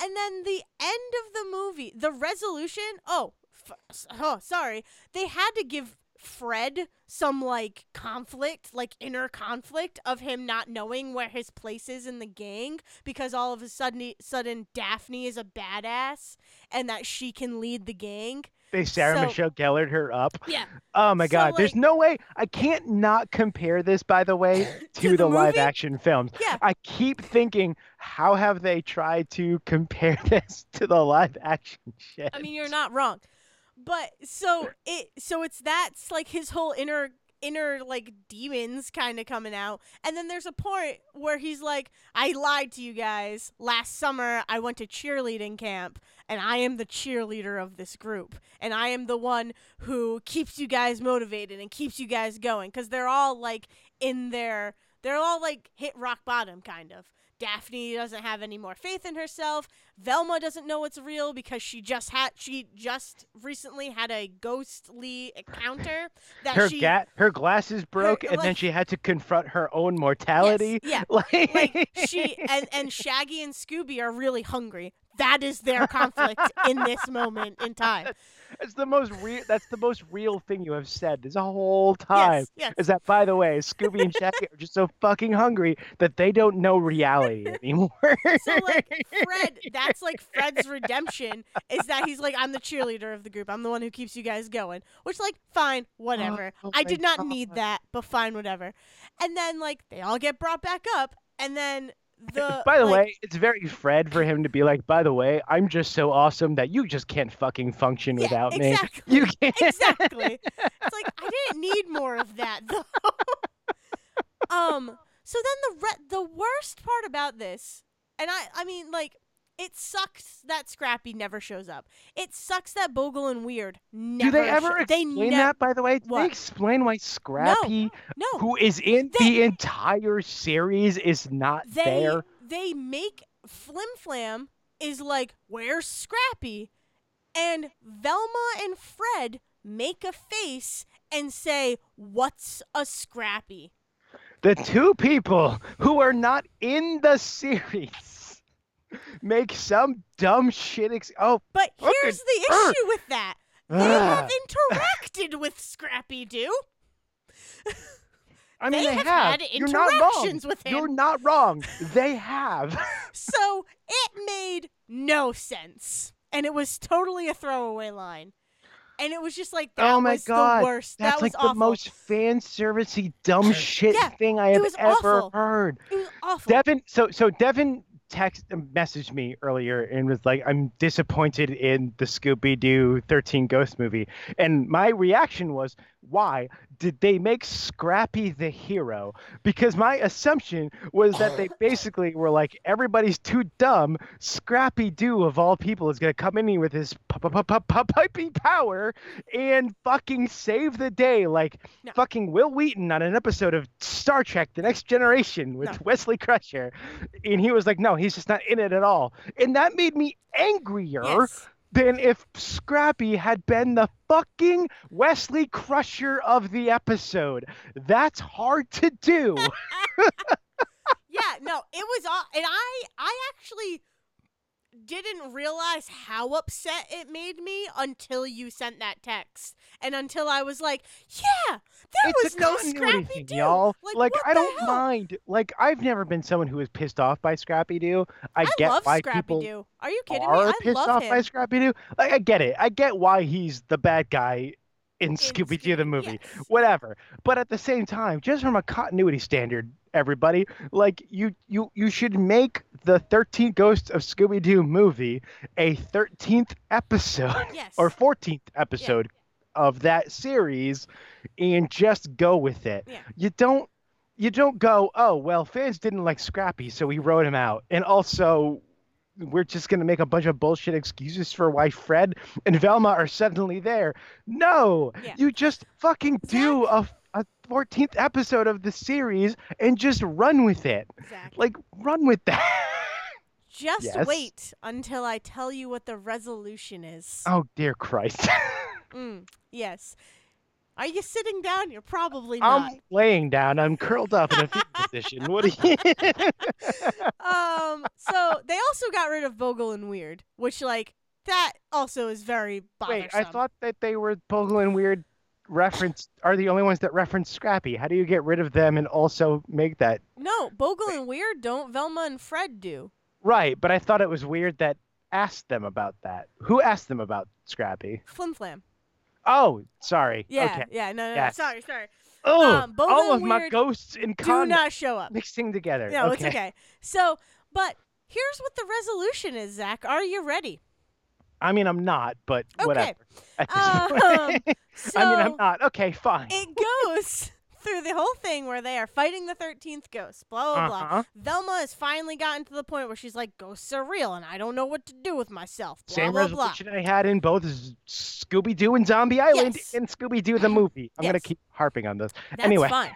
and then the end of the movie the resolution oh f- oh sorry. They had to give fred some like conflict like inner conflict of him not knowing where his place is in the gang because all of a sudden sudden daphne is a badass and that she can lead the gang They Sarah So- Michelle Gellar her up. yeah Oh my So, god, there's no way I can't not compare this by the way to, To the, the live action films. Yeah. I keep thinking how have they tried to compare this to the live action shit? I mean, you're not wrong. But so it so it's that's like his whole inner inner like demons kind of coming out. And then there's a point where he's like, "I lied to you guys. Last summer I went to cheerleading camp and I am the cheerleader of this group and I am the one who keeps you guys motivated and keeps you guys going cuz they're all like in their they're all like hit rock bottom kind of. Daphne doesn't have any more faith in herself. Velma doesn't know it's real because she just had she just recently had a ghostly encounter that her she ga- her glasses broke, and then she had to confront her own mortality. Yes, yeah. Like, like she and and Shaggy and Scooby are really hungry. That is their conflict in this moment in time. It's the most real. That's the most real thing you have said this whole time. Yes, yes. Is that, by the way, Scooby and Shaggy are just so fucking hungry that they don't know reality anymore. So like Fred, that's like Fred's redemption is that he's like I'm the cheerleader of the group. I'm the one who keeps you guys going. Which like fine, oh whatever. Oh I did not need that, but fine, whatever. And then like they all get brought back up, and then the by the like, way, it's very Fred for him to be like, by the way, I'm just so awesome that you just can't fucking function Yeah, without exactly. me. You can't. exactly. It's like I didn't need more of that though. um. So then the re- the worst part about this, and I I mean like it sucks that Scrappy never shows up. It sucks that Bogel and Weerd never. Do they ever sho- they explain that, by the way? What? they explain why Scrappy, No, who is in They- the entire series, is not they there? they make Flim Flam is like where's Scrappy, and Velma and Fred make a face and say what's a Scrappy. The two people who are not in the series make some dumb shit. Ex- oh, But here's the Earth. issue with that. They have interacted with Scrappy Doo. I mean, they they, have have. had You're not wrong. interactions with him. You're not wrong. They have. So it made no sense. And it was totally a throwaway line. And it was just like that oh my was god, the worst. that's that was like awful. the most fan servicey dumb shit Yeah, thing I have ever awful. heard. it was awful. Devin, so so Devin text messaged me earlier and was like, "I'm disappointed in the Scooby Doo 13 Ghost movie," and my reaction was, "Why did they make Scrappy the hero?" Because my assumption was that they basically were like, "Everybody's too dumb. Scrappy Doo of all people is gonna come in here with his puppy power and fucking save the day, like No. fucking Wil Wheaton on an episode of Star Trek: The Next Generation with No. Wesley Crusher." And he was like, no, he's just not in it at all. And that made me angrier Yes. Than if Scrappy had been the fucking Wesley Crusher of the episode. That's hard to do. yeah, no, it was all and I I actually didn't realize how upset it made me until you sent that text. And until I was like, yeah, there it's was no Scrappy thing, Doo. y'all. Like, what I don't hell? mind. Like, I've never been someone who is pissed off by Scrappy Doo. I, I get love why Scrappy people Doo. Are you kidding are me? I pissed off him. by Scrappy Doo. Like, I get it. I get why he's the bad guy in Scooby Doo the movie. yes. whatever. But at the same time, just from a continuity standard, everybody, like you you you should make the 13 Ghosts of Scooby Doo movie a 13th episode Yes. or 14th episode of that series and just go with it. Yeah. You don't you don't go, "Oh, well, fans didn't like Scrappy, so we wrote him out." And also we're just going to make a bunch of bullshit excuses for why Fred and Velma are suddenly there. No, Yeah. you just fucking do a, a 14th episode of the series and just run with it. Exactly. Like, run with that. Just Yes. wait until I tell you what the resolution is. oh, dear Christ. Mm, yes. Are you sitting down? You're probably not. I'm laying down. I'm curled up in a fetal position. What are you. um. So they also got rid of Bogel and Weerd, which like that also is very bothersome. Wait, I thought that they were Bogel and Weerd reference are the only ones that reference Scrappy. How do you get rid of them and also make that no Bogel and Weerd don't. Velma and Fred do. right? But I thought it was weird that asked them about that. Who asked them about Scrappy? Flim Flam. Oh, sorry. Yeah. Okay. Yeah. No. No. Sorry. Sorry. Oh, Um, Bogel all of and my Weerd ghosts in Do not show up. mixing together. No, okay. it's okay. So, but here's what the resolution is, Zach. Are you ready? I mean, I'm not, but Okay. whatever. At Um, so I mean, I'm not. Okay, fine. it goes through the whole thing where they are fighting the 13th ghost, blah, blah, blah. Uh-huh. Velma has finally gotten to the point where she's like, ghosts are real and I don't know what to do with myself, blah, Same blah, blah. resolution I had in both Scooby Doo and Zombie Island Yes. and Scooby Doo the movie. I'm gonna keep harping on this. That's anyway, fine.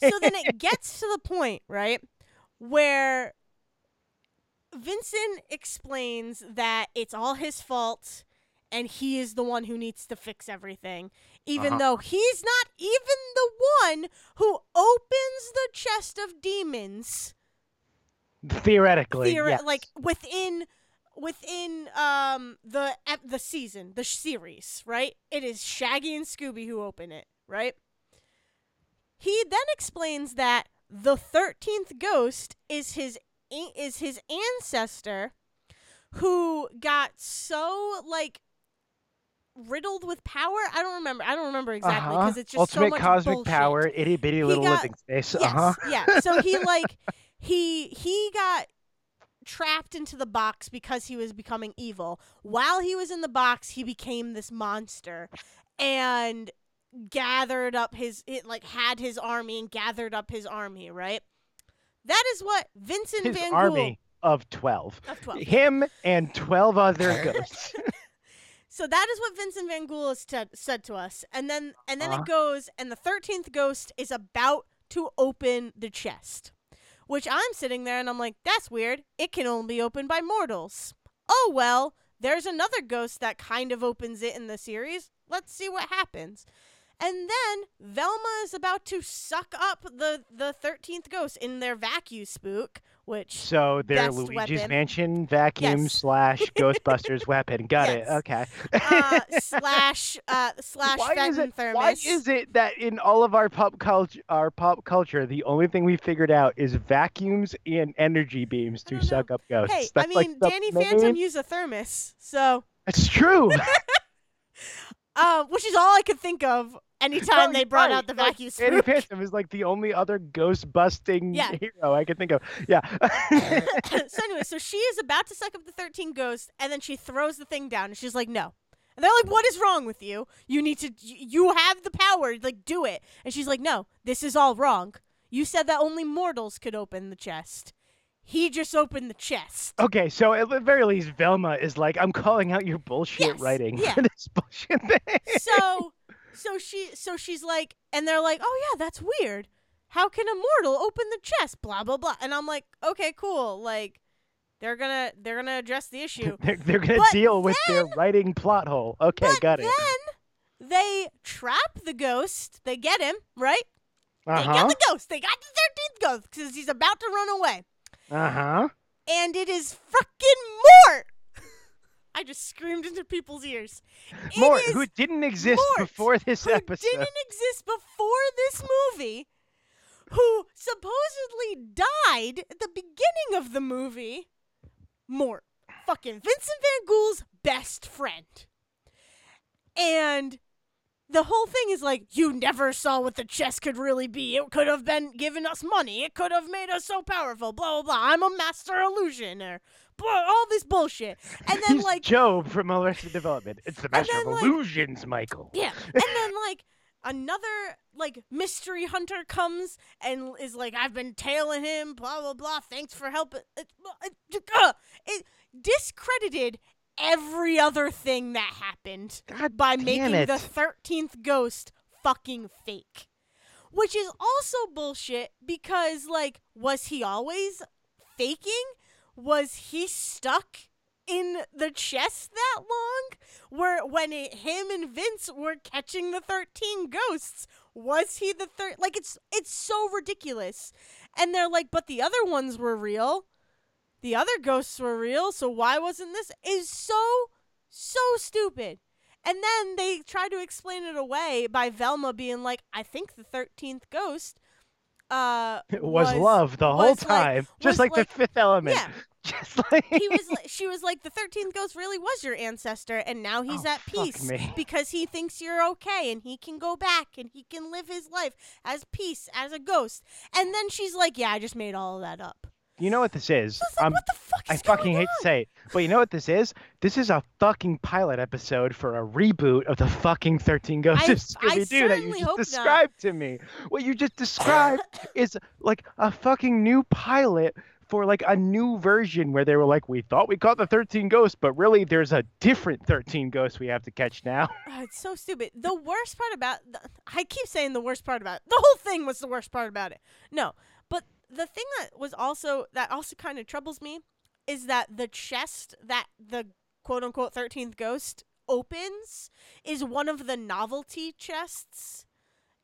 so then it gets to the point, right, where Vincent explains that it's all his fault and he is the one who needs to fix everything, even Uh-huh. though he's not even the one who opens the chest of demons. theoretically, Theori- yes. like within within um the the season, the series, right? It is Shaggy and Scooby who open it, right? He then explains that the 13th ghost is his is his ancestor who got so like riddled with power. I don't remember. I don't remember exactly Uh-huh. because it's just ultimate so much cosmic bullshit. power, itty bitty little got- living space. Yes, Uh huh. yeah. So he like he he got trapped into the box because he was becoming evil. While he was in the box, he became this monster and gathered up his it like had his army and gathered up his army, right? That is what Vincent His Van army of twelve. Gogh of 12. Him and twelve other ghosts. So that is what Vincent Van Ghoul has t- said to us, and then and then Uh-huh. it goes, and the thirteenth ghost is about to open the chest, which I'm sitting there and I'm like, that's weird. It can only be opened by mortals. Oh well, there's another ghost that kind of opens it in the series. Let's see what happens. And then Velma is about to suck up the the thirteenth ghost in their vacuum spook, which So they're Luigi's weapon. Mansion vacuum Yes. slash Ghostbusters weapon. Got Yes. it. Okay. uh, slash uh, slash why is it? Thermos. Why is it that in all of our pop culture, our pop culture, the only thing we figured out is vacuums and energy beams to know. suck up ghosts? Hey, I That's like mean, the Danny main- Phantom used a thermos, so It's true. uh, which is all I could think of anytime No, they brought right, out the like, vacuum Danny spook. Phantom is like the only other ghost busting Yeah. hero I can think of. Yeah. so anyway, so she is about to suck up the thirteen ghosts, and then she throws the thing down, and she's like, "No." And they're like, "What is wrong with you? You need to. You have the power. Like, do it." And she's like, "No, this is all wrong. You said that only mortals could open the chest. He just opened the chest." okay, so at the very least, Velma is like, I'm calling out your bullshit Yes, writing yeah. this bullshit thing. so so she so she's like and they're like oh yeah that's weird. How can a mortal open the chest? Blah blah blah. And i'm like okay cool. Like they're gonna they're gonna address the issue. They're, they're gonna But deal with their writing plot hole. Okay, got it. then they trap the ghost. They get him right? Uh they got the ghost. They got the 13th ghost because he's about to run away. Uh huh. and it is fucking mort i just screamed into people's ears It Mort, who didn't exist Mort, before this who episode. didn't exist before this movie, who supposedly died at the beginning of the movie. Mort, fucking Vincent Van Ghoul's best friend. And the whole thing is like, you never saw what the chest could really be. It could have been giving us money. It could have made us so powerful. Blah blah blah. I'm a master illusioner. All this bullshit. And then He's like Job from Arrested Development. It's the master then, of like- illusions, Michael. Yeah. And then like another like mystery hunter comes and is like, I've been tailing him, blah blah blah. Thanks for helping. Uh, it discredited every other thing that happened God by making it. the thirteenth ghost fucking fake. Which is also bullshit because like, was he always faking? Was he stuck in the chest that long? Where when it, him and Vince were catching the thirteen ghosts, was he the third? Like it's it's so ridiculous. And they're like, but the other ones were real. The other ghosts were real, so why wasn't this? Is so so stupid. And then they try to explain it away by Velma being like, I think the thirteenth ghost uh It was, love the whole was like- time, just like, like- the fifth element. Yeah. Just like he was she was like the 13th ghost really was your ancestor and now he's Oh, at peace me. because he thinks you're okay and he can go back and he can live his life as peace as a ghost and then she's like yeah i just made all of that up you know what this is? I like, what the fuck I fucking hate to say it, but you know what this is? This is a fucking pilot episode for a reboot of the fucking 13 Ghosts I- of Scooby Doo that you just hope not. described to me. What you just described is like a fucking new pilot for like a new version where they were like, we thought we caught the 13 Ghosts, but really there's a different 13 Ghosts we have to catch now. Oh, it's so stupid. The worst part about the, I keep saying the worst part about it. The whole thing was the worst part about it. No, but the thing that was also that also kind of troubles me is that the chest that the quote unquote 13th ghost opens is one of the novelty chests.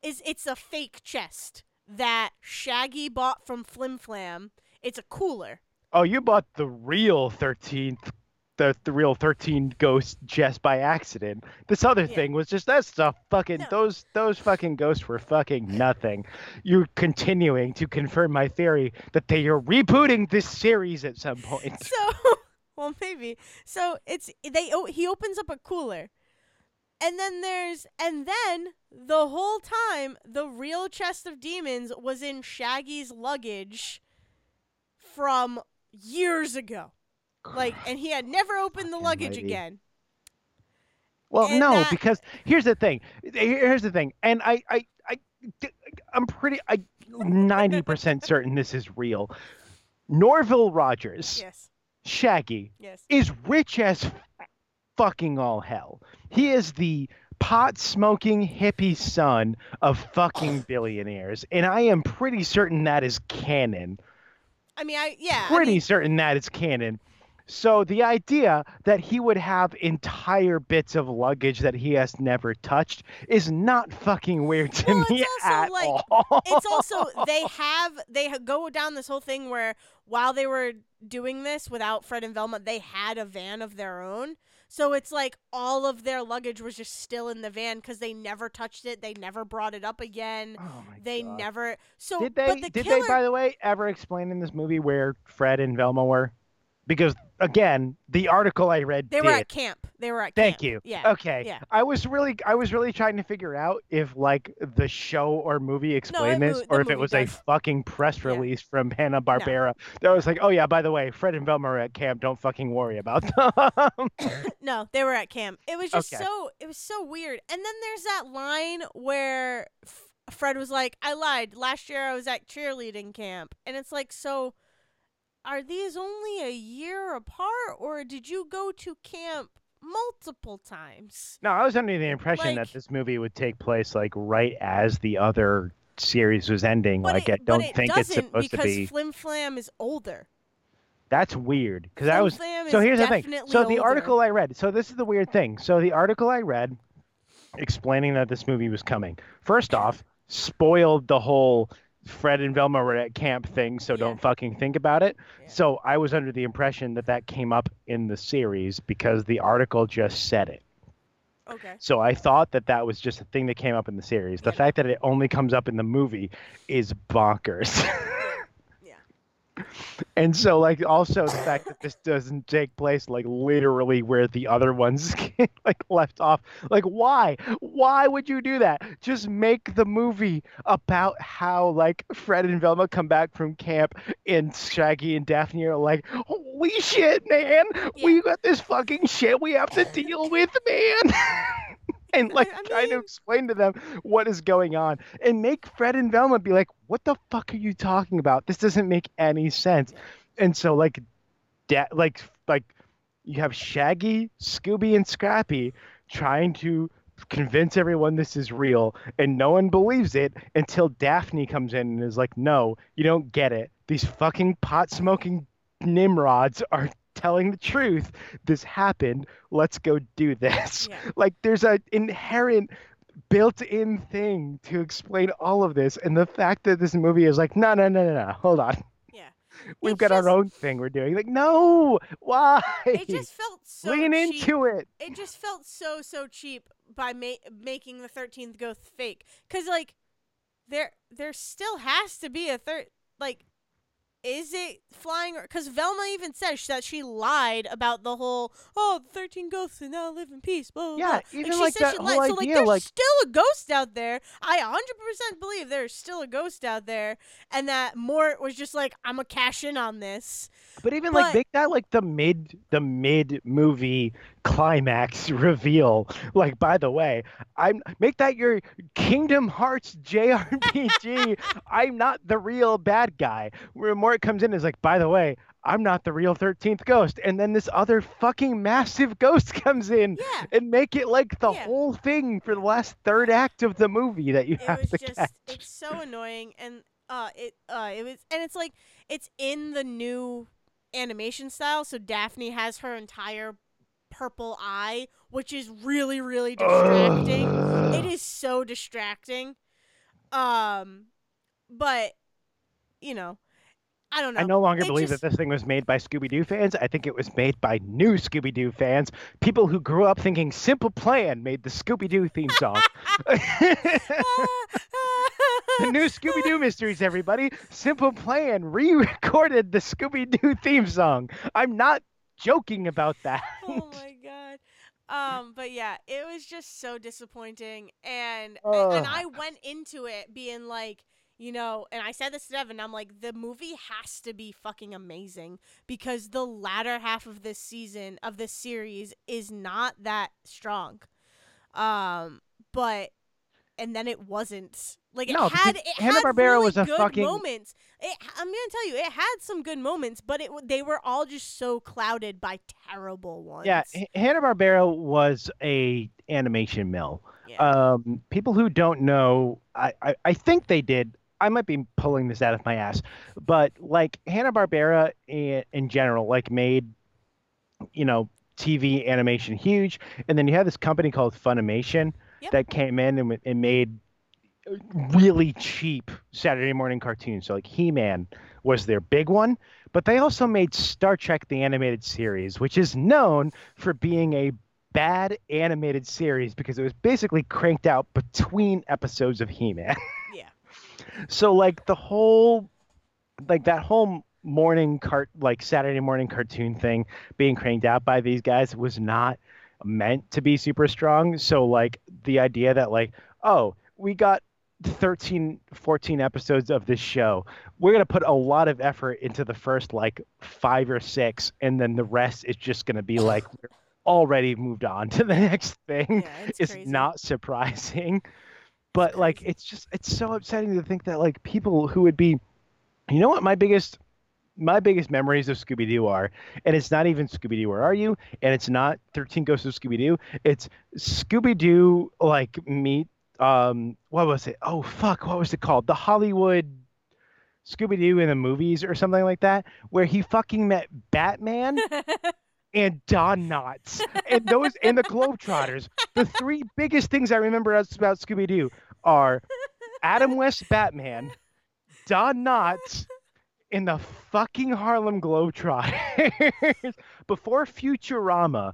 Is it's a fake chest that Shaggy bought from Flim Flam. It's a cooler. Oh, you bought the real 13th, the, the real 13 ghost just by accident. This other Yeah. thing was just that's the fucking No. those those fucking ghosts were fucking nothing. You're continuing to confirm my theory that they are rebooting this series at some point. So, well, maybe. So it's they. Oh, he opens up a cooler, and then there's and then the whole time the real chest of demons was in Shaggy's luggage from years ago. Like, and he had never opened the luggage lady. again. Well, And no, that- because here's the thing. Here's the thing, and I, I, I, I'm pretty, I, ninety percent certain this is real. Norville Rogers, Yes. Shaggy, Yes. is rich as fucking all hell. He is the pot smoking hippie son of fucking billionaires, and I am pretty certain that is canon. I mean, I yeah. I Pretty mean, certain it's canon. So the idea that he would have entire bits of luggage that he has never touched is not fucking weird to Well, it's me also, at like, all. it's also they have they go down this whole thing where while they were doing this without Fred and Velma, they had a van of their own. So it's like all of their luggage was just still in the van because they never touched it. They never brought it up again. Oh my They God. never. So Did they? The did killer, they, by the way, ever explain in this movie where Fred and Velma were? Because again, the article I read they did. were at camp. They were at camp. Thank camp. you. Yeah. Okay. yeah. I was really, I was really trying to figure out if like the show or movie explained it this, or if it was a fucking press Yeah. release from Hanna Barbera that was like, oh yeah, by the way, Fred and Velma are at camp. Don't fucking worry about them. No, they were at camp. It was just Okay. so it was so weird. And then there's that line where F- Fred was like, "I lied. Last year I was at cheerleading camp." And it's like, "So are these only a year apart or did you go to camp multiple times?" no, I was under the impression Like- that this movie would take place like right as the other series was ending. Like it, I don't it think it's supposed to be. because be. Flim Flam is older. That's weird because I was Flam so is here's the thing. So the older. article I read. So this is the weird thing. So the article I read explaining that this movie was coming. First off, spoiled the whole Fred and Velma were at camp thing, so Yeah. don't fucking think about it. Yeah. So I was under the impression that that came up in the series because the article just said it. Okay. So I thought that that was just a thing that came up in the series. The Yeah, fact that it only comes up in the movie is bonkers. Yeah. And so, like, also the fact that this doesn't take place like literally where the other ones like left off. Like, why? Why would you do that? Just make the movie about how like Fred and Velma come back from camp, and Shaggy and Daphne are like, "Holy shit, man! We got this fucking shit we have to deal with, man." and like I trying to mean- explain to them what is going on and make Fred and Velma be like, "What the fuck are you talking about? This doesn't make any sense." And so like, da- like like you have Shaggy, Scooby, and Scrappy trying to convince everyone this is real, and no one believes it until Daphne comes in and is like, "No, you don't get it. These fucking pot smoking nimrods are." Telling the truth this happened let's go do this Yeah. like there's an inherent built-in thing to explain all of this and the fact that this movie is like no no no no no hold on Yeah. we've It's got just- our own thing we're doing like no why It just felt so lean cheap. into it it just felt so so cheap by ma- making the 13th ghost fake cuz like there there still has to be a third like is it flying? Because Velma even says that she lied about the whole oh the thirteen ghosts and now live in peace. Blah, blah, Yeah, blah. even like she like that she whole lied. So like idea, there's like- still a ghost out there. I hundred percent believe there's still a ghost out there, and that Mort was just like I'm gonna cash in on this. But even But- like make that like the mid the mid movie climax reveal. Like by the way, I'm make that your Kingdom Hearts JRPG. I'm not the real bad guy. Where Mort comes in is like, by the way, I'm not the real thirteenth ghost. And then this other fucking massive ghost comes in Yeah. and make it like the Yeah. whole thing for the last third act of the movie that you have to do. it have was to just catch. it's so annoying and uh it uh it was and it's like it's in the new animation style so daphne has her entire purple eye which is really really distracting it is so distracting um but you know i don't know I no longer It believe just- that this thing was made by Scooby Doo fans. I think it was made by new Scooby Doo fans, people who grew up thinking Simple Plan made the Scooby Doo theme song. the new Scooby Doo mysteries, everybody. Simple Plan re recorded the Scooby Doo theme song. I'm not joking about that. oh my god. Um, but yeah, it was just so disappointing, and and I went into it being like, you know, and I said this to Devin, I'm like, the movie has to be fucking amazing because the latter half of this season of this series is not that strong. Um, but and then it wasn't like it had it had Hanna-Barbera really was a good fucking- moments. It, I'm gonna tell you, it had some good moments, but it they were all just so clouded by terrible ones. Yeah, Hanna Barbera was a animation mill. Yeah. Um, people who don't know, I, I, I think they did. I might be pulling this out of my ass, but like Hanna Barbera in, in general, like made, you know, TV animation huge, and then you had this company called Funimation Yep. that came in and, and made really cheap Saturday morning cartoons. So like He-Man was their big one, but they also made Star Trek the animated series, which is known for being a bad animated series because it was basically cranked out between episodes of He-Man. Yeah. so like the whole like that whole morning cart like Saturday morning cartoon thing being cranked out by these guys was not meant to be super strong. So like the idea that like, oh, we got 13 14 episodes of this show. We're going to put a lot of effort into the first like 5 or 6 and then the rest is just going to be like we're already moved on to the next thing Yeah, it's is not surprising. But like it's just it's so upsetting to think that like people who would be you know what my biggest my biggest memories of Scooby Doo are, and it's not even Scooby Doo, where are you? And it's not 13 Ghosts of Scooby Doo. It's Scooby Doo, like, meet, um, what was it? Oh, fuck, what was it called? The Hollywood Scooby Doo in the movies or something like that, where he fucking met Batman and Don Knotts and those and the Globetrotters. The three biggest things I remember about Scooby Doo are Adam West Batman, Don Knotts, and the fucking Harlem Globetrotters. Before Futurama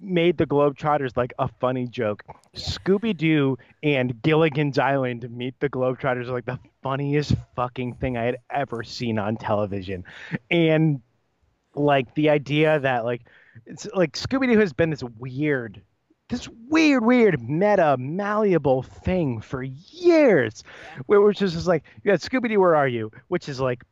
made the Globetrotters like a funny joke, Yeah. Scooby Doo and Gilligan's Island meet the Globetrotters are like the funniest fucking thing I had ever seen on television. And like the idea that like it's like Scooby Doo has been this weird, this weird, weird meta malleable thing for years, where which is just like you got Scooby Doo, where are you? Which is like,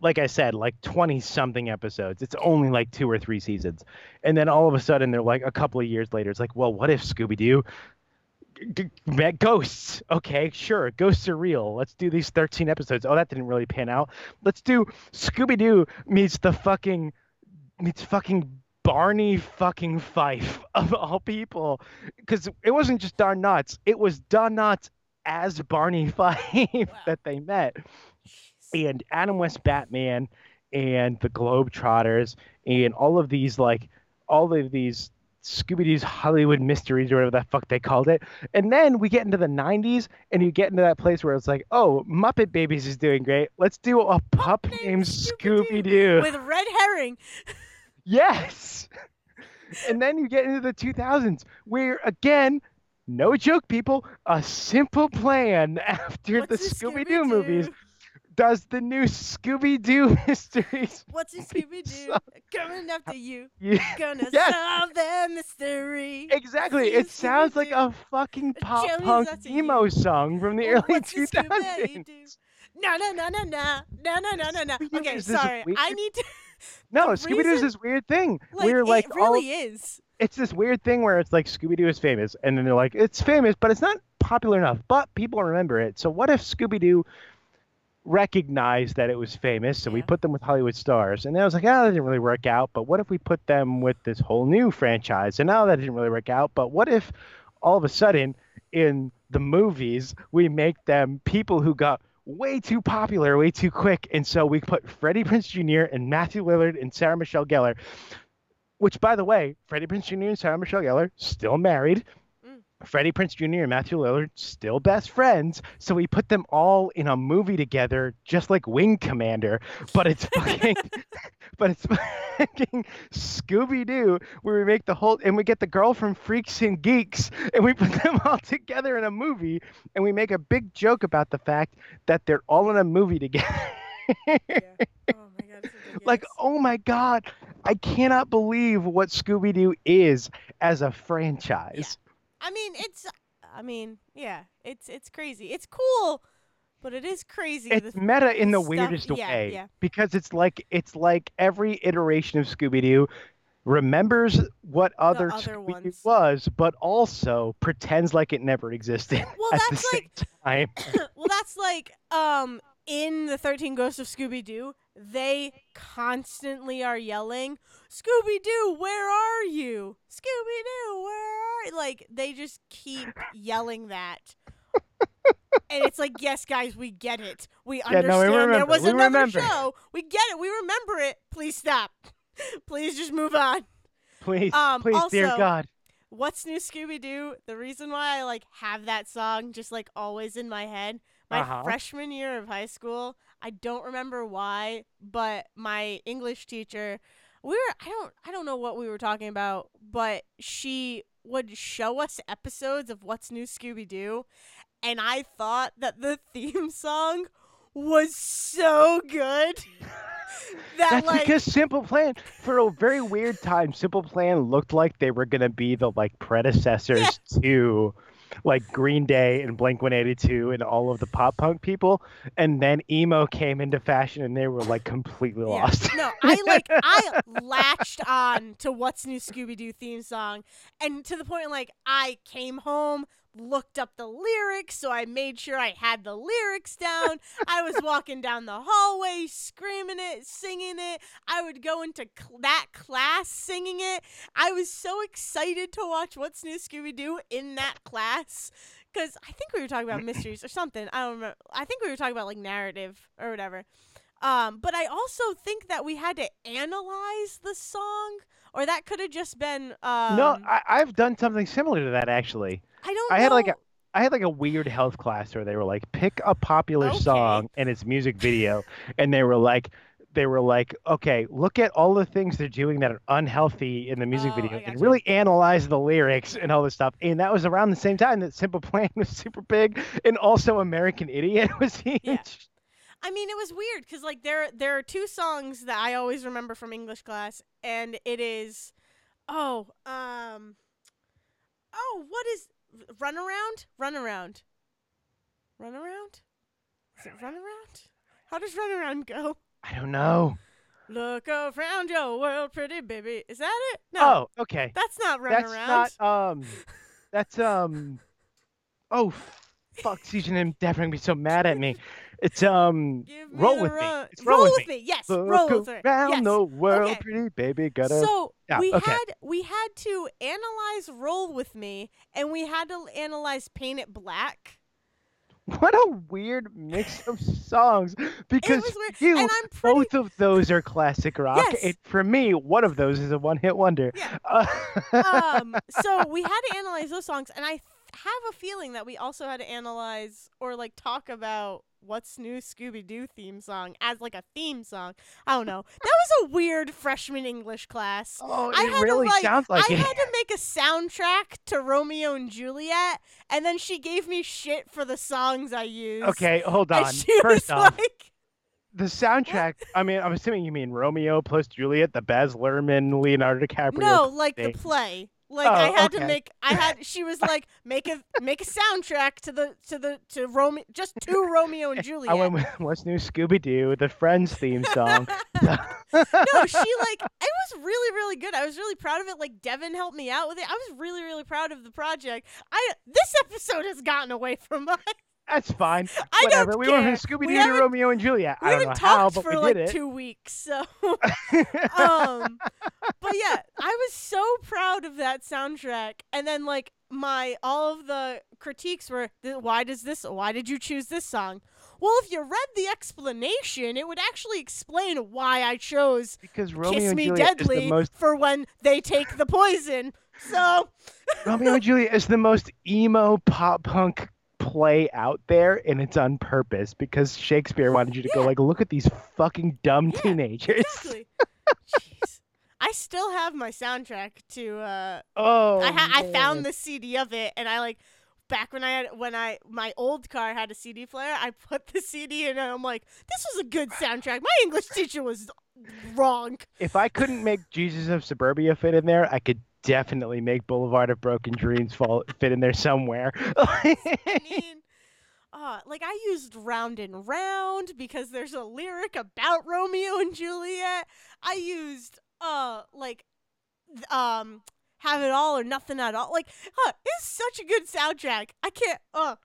like I said, like twenty something episodes. It's only like two or three seasons, and then all of a sudden they're like a couple of years later. It's like, well, what if Scooby Doo? g- met ghosts. Okay, sure. Ghosts are real. Let's do these 13 episodes. Oh, that didn't really pan out. Let's do Scooby Doo meets the fucking meets fucking Barney fucking Fife of all people. Because it wasn't just Don Knotts. It was Don Knotts as Barney Fife that they met. And Adam West Batman and the Globetrotters and all of these like all of these Scooby Doo's Hollywood mysteries or whatever the fuck they called it. And then we get into the 90s and you get into that place where it's like, oh, Muppet Babies is doing great. Let's do a pup named named Scooby-Doo Scooby Doo. With red herring. Yes. And then you get into the 2000s where, again, no joke, people, a simple plan after What's the Scooby Doo movies does the new Scooby Doo Mysteries. What's a Scooby Doo coming after you? Yeah, Gonna Yes. solve the mystery. exactly. It sounds like a fucking pop punk emo you. song from the Oh, early what's 2000s. No, no, no, no, no, no, no, no, no, no. Okay, sorry. I need to. No, Scooby Doo is this weird thing. Like, We're like it all really is. it's this weird thing where it's like Scooby Doo is famous, and then they're like, it's famous, but it's not popular enough. But people remember it. So what if Scooby Doo recognized that it was famous, so we put them with Hollywood stars, and then I was like, oh, that didn't really work out. But what if we put them with this whole new franchise, and now that didn't really work out. But what if all of a sudden in the movies we make them people who got way too popular way too quick and so we put freddie prinze jr and matthew lillard and sarah michelle gellar which by the way freddie prinze jr and sarah michelle gellar still married. Freddie prinze jr and matthew lillard still best friends so we put them all in a movie together just like wing commander but it's fucking but it's fucking Scooby-Doo where we make the whole and we get the girl from Freaks and Geeks and we put them all together in a movie and we make a big joke about the fact that they're all in a movie together. Yeah. Oh my god, like, oh my god, I cannot believe what Scooby-Doo is as a franchise. I mean, it's. I mean, yeah, it's it's crazy. It's cool, but it is crazy. It's the, meta in the stuff- weirdest yeah, way yeah. because it's like it's like every iteration of Scooby-Doo remembers what other, other Scooby-Doo was, but also pretends like it never existed Well, that's like time. well, that's like um in the Thirteen Ghosts of Scooby Doo, they constantly are yelling, "Scooby Doo, where are you? Scooby Doo, where are you?" Like they just keep yelling that. And it's like, yes, guys, we get it. We Yeah, no, we understand there remember. was We another remember. show. We get it. We remember it. Please stop. Please just move on. Please, Um, please, dear God. What's New Scooby Doo? The reason why I like have that song just like always in my head. My Uh-huh. freshman year of high school, I don't remember why, but my English teacher, we were I don't I don't know what we were talking about, but she would show us episodes of What's New Scooby Doo, and I thought that the theme song was so good that That's like because Simple Plan, for a very weird time, Simple Plan looked like they were gonna be the like predecessors to like Green Day and Blink 182 and all of the pop punk people, and then emo came into fashion and they were like completely Yeah. lost. No, I like I latched on to what's new Scooby Doo theme song, and to the point like I came home, looked up the lyrics, so I made sure I had the lyrics down. I was walking down the hallway screaming it, singing it. I would go into cl- that class singing it. I was so excited to watch what's new Scooby Doo in that class. Because I think we were talking about mysteries or something. I don't remember. I think we were talking about like narrative or whatever. Um, but I also think that we had to analyze the song, or that could have just been. Um, no, I, I've done something similar to that actually. I don't. I had like a know- I had like a weird health class where they were like, pick a popular Okay. song and its music video, and they were like, they were like, okay, look at all the things they're doing that are unhealthy in the music Oh, video, and gotcha. really analyze the lyrics and all this stuff. And that was around the same time that Simple Plan was super big, and also American Idiot was huge. Yeah. I mean, it was weird because like there there are two songs that I always remember from English class, and it is, oh, um, oh, what is run around? Run around. Run around. Is it run around? How does run around go? I don't know. Look around your world, pretty baby. Is that it? No, Oh, okay. that's not run That's around. That's not um. That's um. Oh, fuck! Susan and are gonna be so mad at me. It's um. Me roll with me. run. Roll with with me. Yes, Look roll with me. around Yes. the world, Okay. pretty baby. Gotta. So Yeah, we okay. had we had to analyze "Roll with Me" and we had to analyze "Paint It Black." what a weird mix of songs. Because it was weird, you, pretty. both of those are classic rock. Yes. It, for me, one of those is a one-hit wonder. Yeah. Uh, um, so we had to analyze those songs, and I have a feeling that we also had to analyze or like talk about what's new Scooby Doo theme song as like a theme song. I don't know. That was a weird freshman English class. oh, I it had to, really like- sounds like I it. had to make a soundtrack to Romeo and Juliet, and then she gave me shit for the songs I used. Okay, hold on. First off, like, the soundtrack. I mean, I'm assuming you mean Romeo plus Juliet, the Baz Luhrmann, Leonardo DiCaprio. No, like the play. Like Oh, I had to make. I had. She was like, make a make a soundtrack to the to the to Romeo, just to Romeo and Juliet. I went with what's new Scooby Doo, the Friends theme song. no, she like it was really really good. I was really proud of it. Like Devin helped me out with it. I was really really proud of the project. I this episode has gotten away from us. That's fine. I Whatever. don't we care. went from Scooby We Doo to Romeo and Juliet. We I don't know haven't how, talked but for we like did it. two weeks, so um but yeah i was so proud of that soundtrack and then like my all of the critiques were why does this why did you choose this song well if you read the explanation it would actually explain why i chose because Romeo kiss and me Juliet is deadly the most for when they take the poison so Romeo and Juliet is the most emo pop punk play out there, and it's on purpose because Shakespeare wanted you to go like, look at these fucking dumb Yeah, teenagers. exactly jeez i still have my soundtrack to uh Oh, I ha- I found the CD of it, and I like back when I had when I my old car had a CD player. I put the CD in, and I'm like, this was a good soundtrack. My English teacher was wrong. If I couldn't make Jesus of Suburbia fit in there, I could definitely make Boulevard of Broken Dreams fall fit in there somewhere. I mean. Uh, like I used round and round because there's a lyric about Romeo and Juliet. I used uh like um have it all or nothing at all. Like, huh, it's such a good soundtrack. I can't uh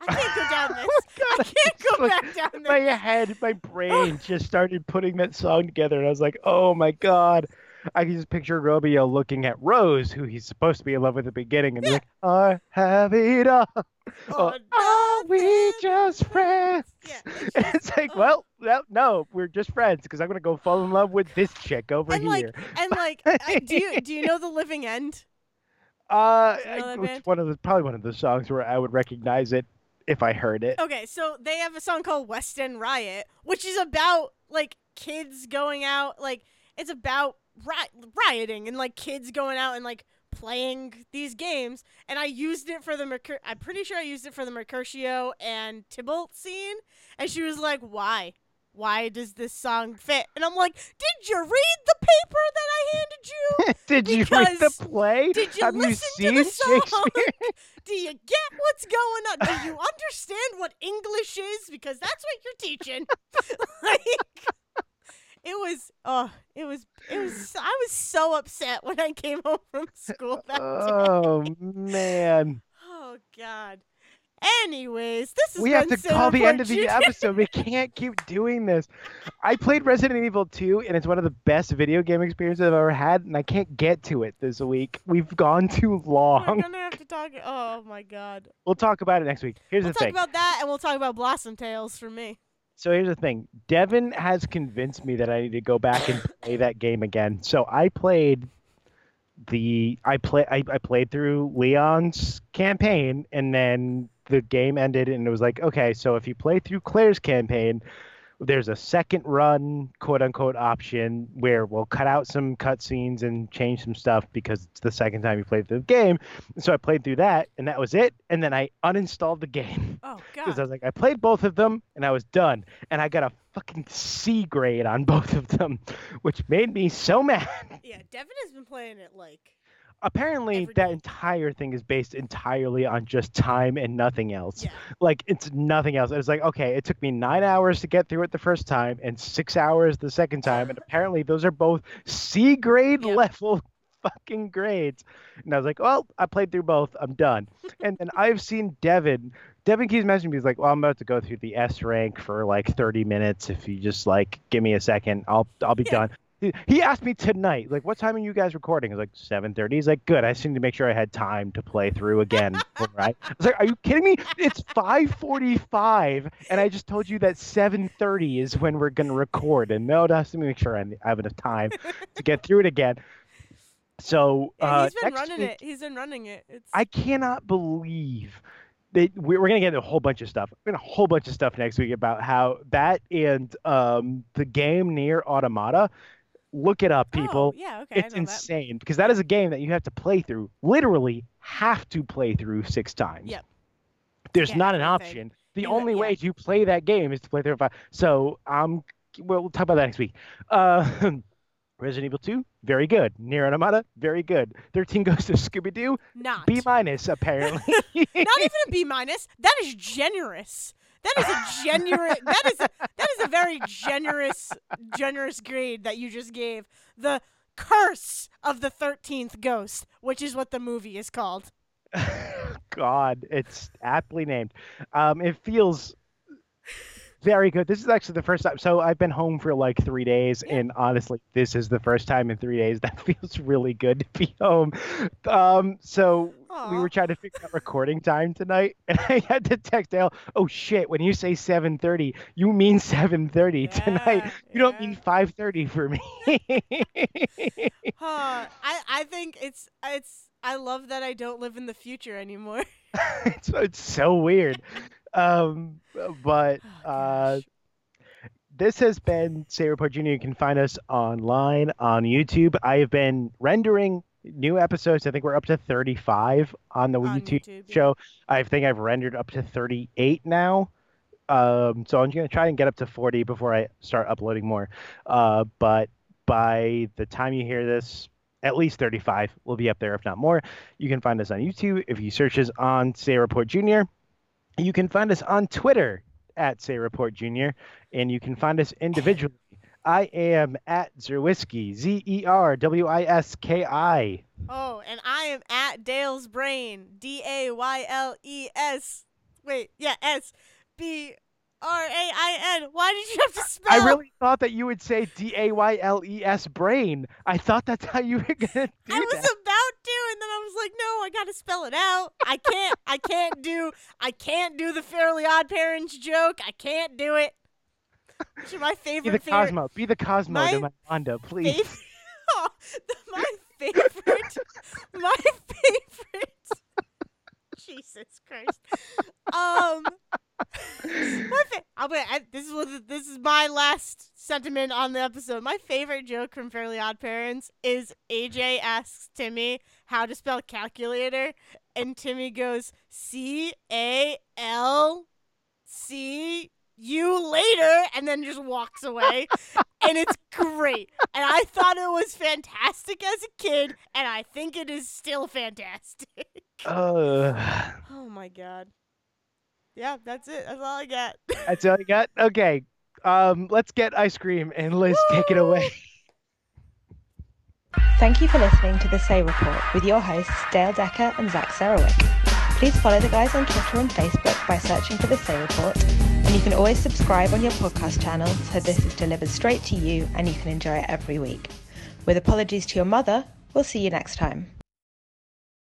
I can't go down this. Oh my I can't go like- back down my head, my brain just started putting that song together, and I was like, "Oh my god!" I can just picture Romeo looking at Rose, who he's supposed to be in love with at the beginning, and be like, "I have it all. Oh, Are we just friends?" Yeah, it's like, oh. well, no, no, we're just friends because I'm gonna go fall in love with this chick over And, like, here. and like, I, do you do you know the Living End? uh, do you know I- it's one of the probably one of the songs where I would recognize it if I heard it. Okay, so they have a song called West End Riot, which is about like kids going out, like it's about ri- rioting and like kids going out and like playing these games. And I used it for the Mercur- I'm pretty sure I used it for the Mercutio and Tybalt scene. And she was like, "Why? Why does this song fit?" And I'm like, "Did you read the paper that I handed you?" Did you read the play? did you Have listen to the song? Do you get what's going on? Do you understand what English is? Because that's what you're teaching. like, it was, oh, it was, it was. I was so upset when I came home from school that oh, day. oh man. Oh God. Anyways, this is We have to call the end of the episode. We can't keep doing this. I played Resident Evil 2 and it's one of the best video game experiences I've ever had and I can't get to it this week. We've gone too long. We're gonna have to talk. Oh my God. We'll talk about it next week. Here's We'll the talk thing. about that, and we'll talk about Blossom Tales for me. So here's the thing. Devin has convinced me that I need to go back and play that game again. So I played the I play I, I played through Leon's campaign and then the game ended and it was like, okay, so if you play through Claire's campaign, there's a second run quote unquote option where we'll cut out some cutscenes and change some stuff because it's the second time you played the game. So I played through that and that was it. And then I uninstalled the game Oh because I was like, I played both of them and I was done, and I got a fucking C grade on both of them, which made me so mad. Yeah, Devin has been playing it like. Apparently, Every that day. entire thing is based entirely on just time and nothing else. Yeah. Like it's nothing else. It was like, okay, it took me nine hours to get through it the first time and six hours the second time, and apparently those are both C grade Yep. level fucking grades. And I was like, well, I played through both. I'm done. and then I've seen Devin. Devin keeps messaging me. He's like, well, I'm about to go through the S rank for like 30 minutes. If you just like give me a second, I'll I'll be Yeah. done. He- asked me tonight, like, what time are you guys recording? I was like, 7:30. He's like, good. I just need to make sure I had time to play through again. right? I was like, are you kidding me? It's 5:45, and I just told you that 7:30 is when we're gonna record, and no, that's to make sure I have enough time to get through it again. So Yeah, uh, he's been running week, it. He's been running it. It's I cannot believe that we- we're going to get into a whole bunch of stuff. We're to a whole bunch of stuff next week about how that and um, the game Nier Automata. Look it up, Oh, people. yeah, okay. it's I know that. insane because that is a game that you have to play through, literally have to play through six times. Yep. There's Yeah, not an option. The You- only yeah. way to play that game is to play through five. So I'm well, we'll talk about that next week. Uh, Resident Evil 2, very good. Nier Automata, very good. 13 Ghosts of Scooby Doo, Not. B minus apparently. Not even a B minus. That is generous. That is a generous. that is a that is a very generous generous grade that you just gave. The curse of the thirteenth ghost, which is what the movie is called. God, it's aptly named. Um, it feels very good. This is actually the first time. So I've been home for like three days, Yeah. and honestly, this is the first time in three days that feels really good to be home. Um, so we were trying to figure out recording time tonight, and I had to text Dale. Oh shit! When you say seven thirty, you mean seven thirty tonight. Yeah, You don't mean five thirty for me. Huh. I I think it's it's I love that I don't live in the future anymore. it's, it's so weird. Um, but Oh, uh, this has been Say Report Junior. You can find us online on YouTube. I have been rendering new episodes. I think we're up to 35 on the On YouTube, YouTube, yeah. show. I think I've rendered up to 38 now. Um, so I'm going to try and get up to 40 before I start uploading more. Uh, but by the time you hear this, at least 35 will be up there, if not more. You can find us on YouTube if you search us on Say Report Junior. You can find us on Twitter at Say Report Junior, and you can find us individually. I am at Zerwiski, Z E R W I S K I. Oh, and I am at Dale's Brain. D A Y L E S. Wait, yeah, S B R A I N. Why did you have to spell? I really thought that you would say D A Y L E S brain. I thought that's how you were gonna do it. I was that. about to, and then I was like, no, I gotta spell it out. I can't. I can't do. I can't do the Fairly Odd Parents joke. I can't do it. My Be the favorite Cosmo. Be the Cosmo to My my Wanda, please. fav- Oh, my favorite. my favorite. Jesus Christ. Um. My fa- I'll be, I, this is what this is my last sentiment on the episode. My favorite joke from Fairly Odd Parents is AJ asks Timmy how to spell calculator, and Timmy goes C A L C U later, and then just walks away, and it's great. And I thought it was fantastic as a kid, and I think it is still fantastic. Uh, Oh my god. Yeah, that's it. That's all I got. that's all you got. Okay. Um, let's get ice cream and Liz, take it away. Thank you for listening to the Say Report with your hosts Dale Decker and Zach Sarowik. Please follow the guys on Twitter and Facebook by searching for the Say Report, and you can always subscribe on your podcast channel so this is delivered straight to you and you can enjoy it every week. With apologies to your mother, we'll see you next time.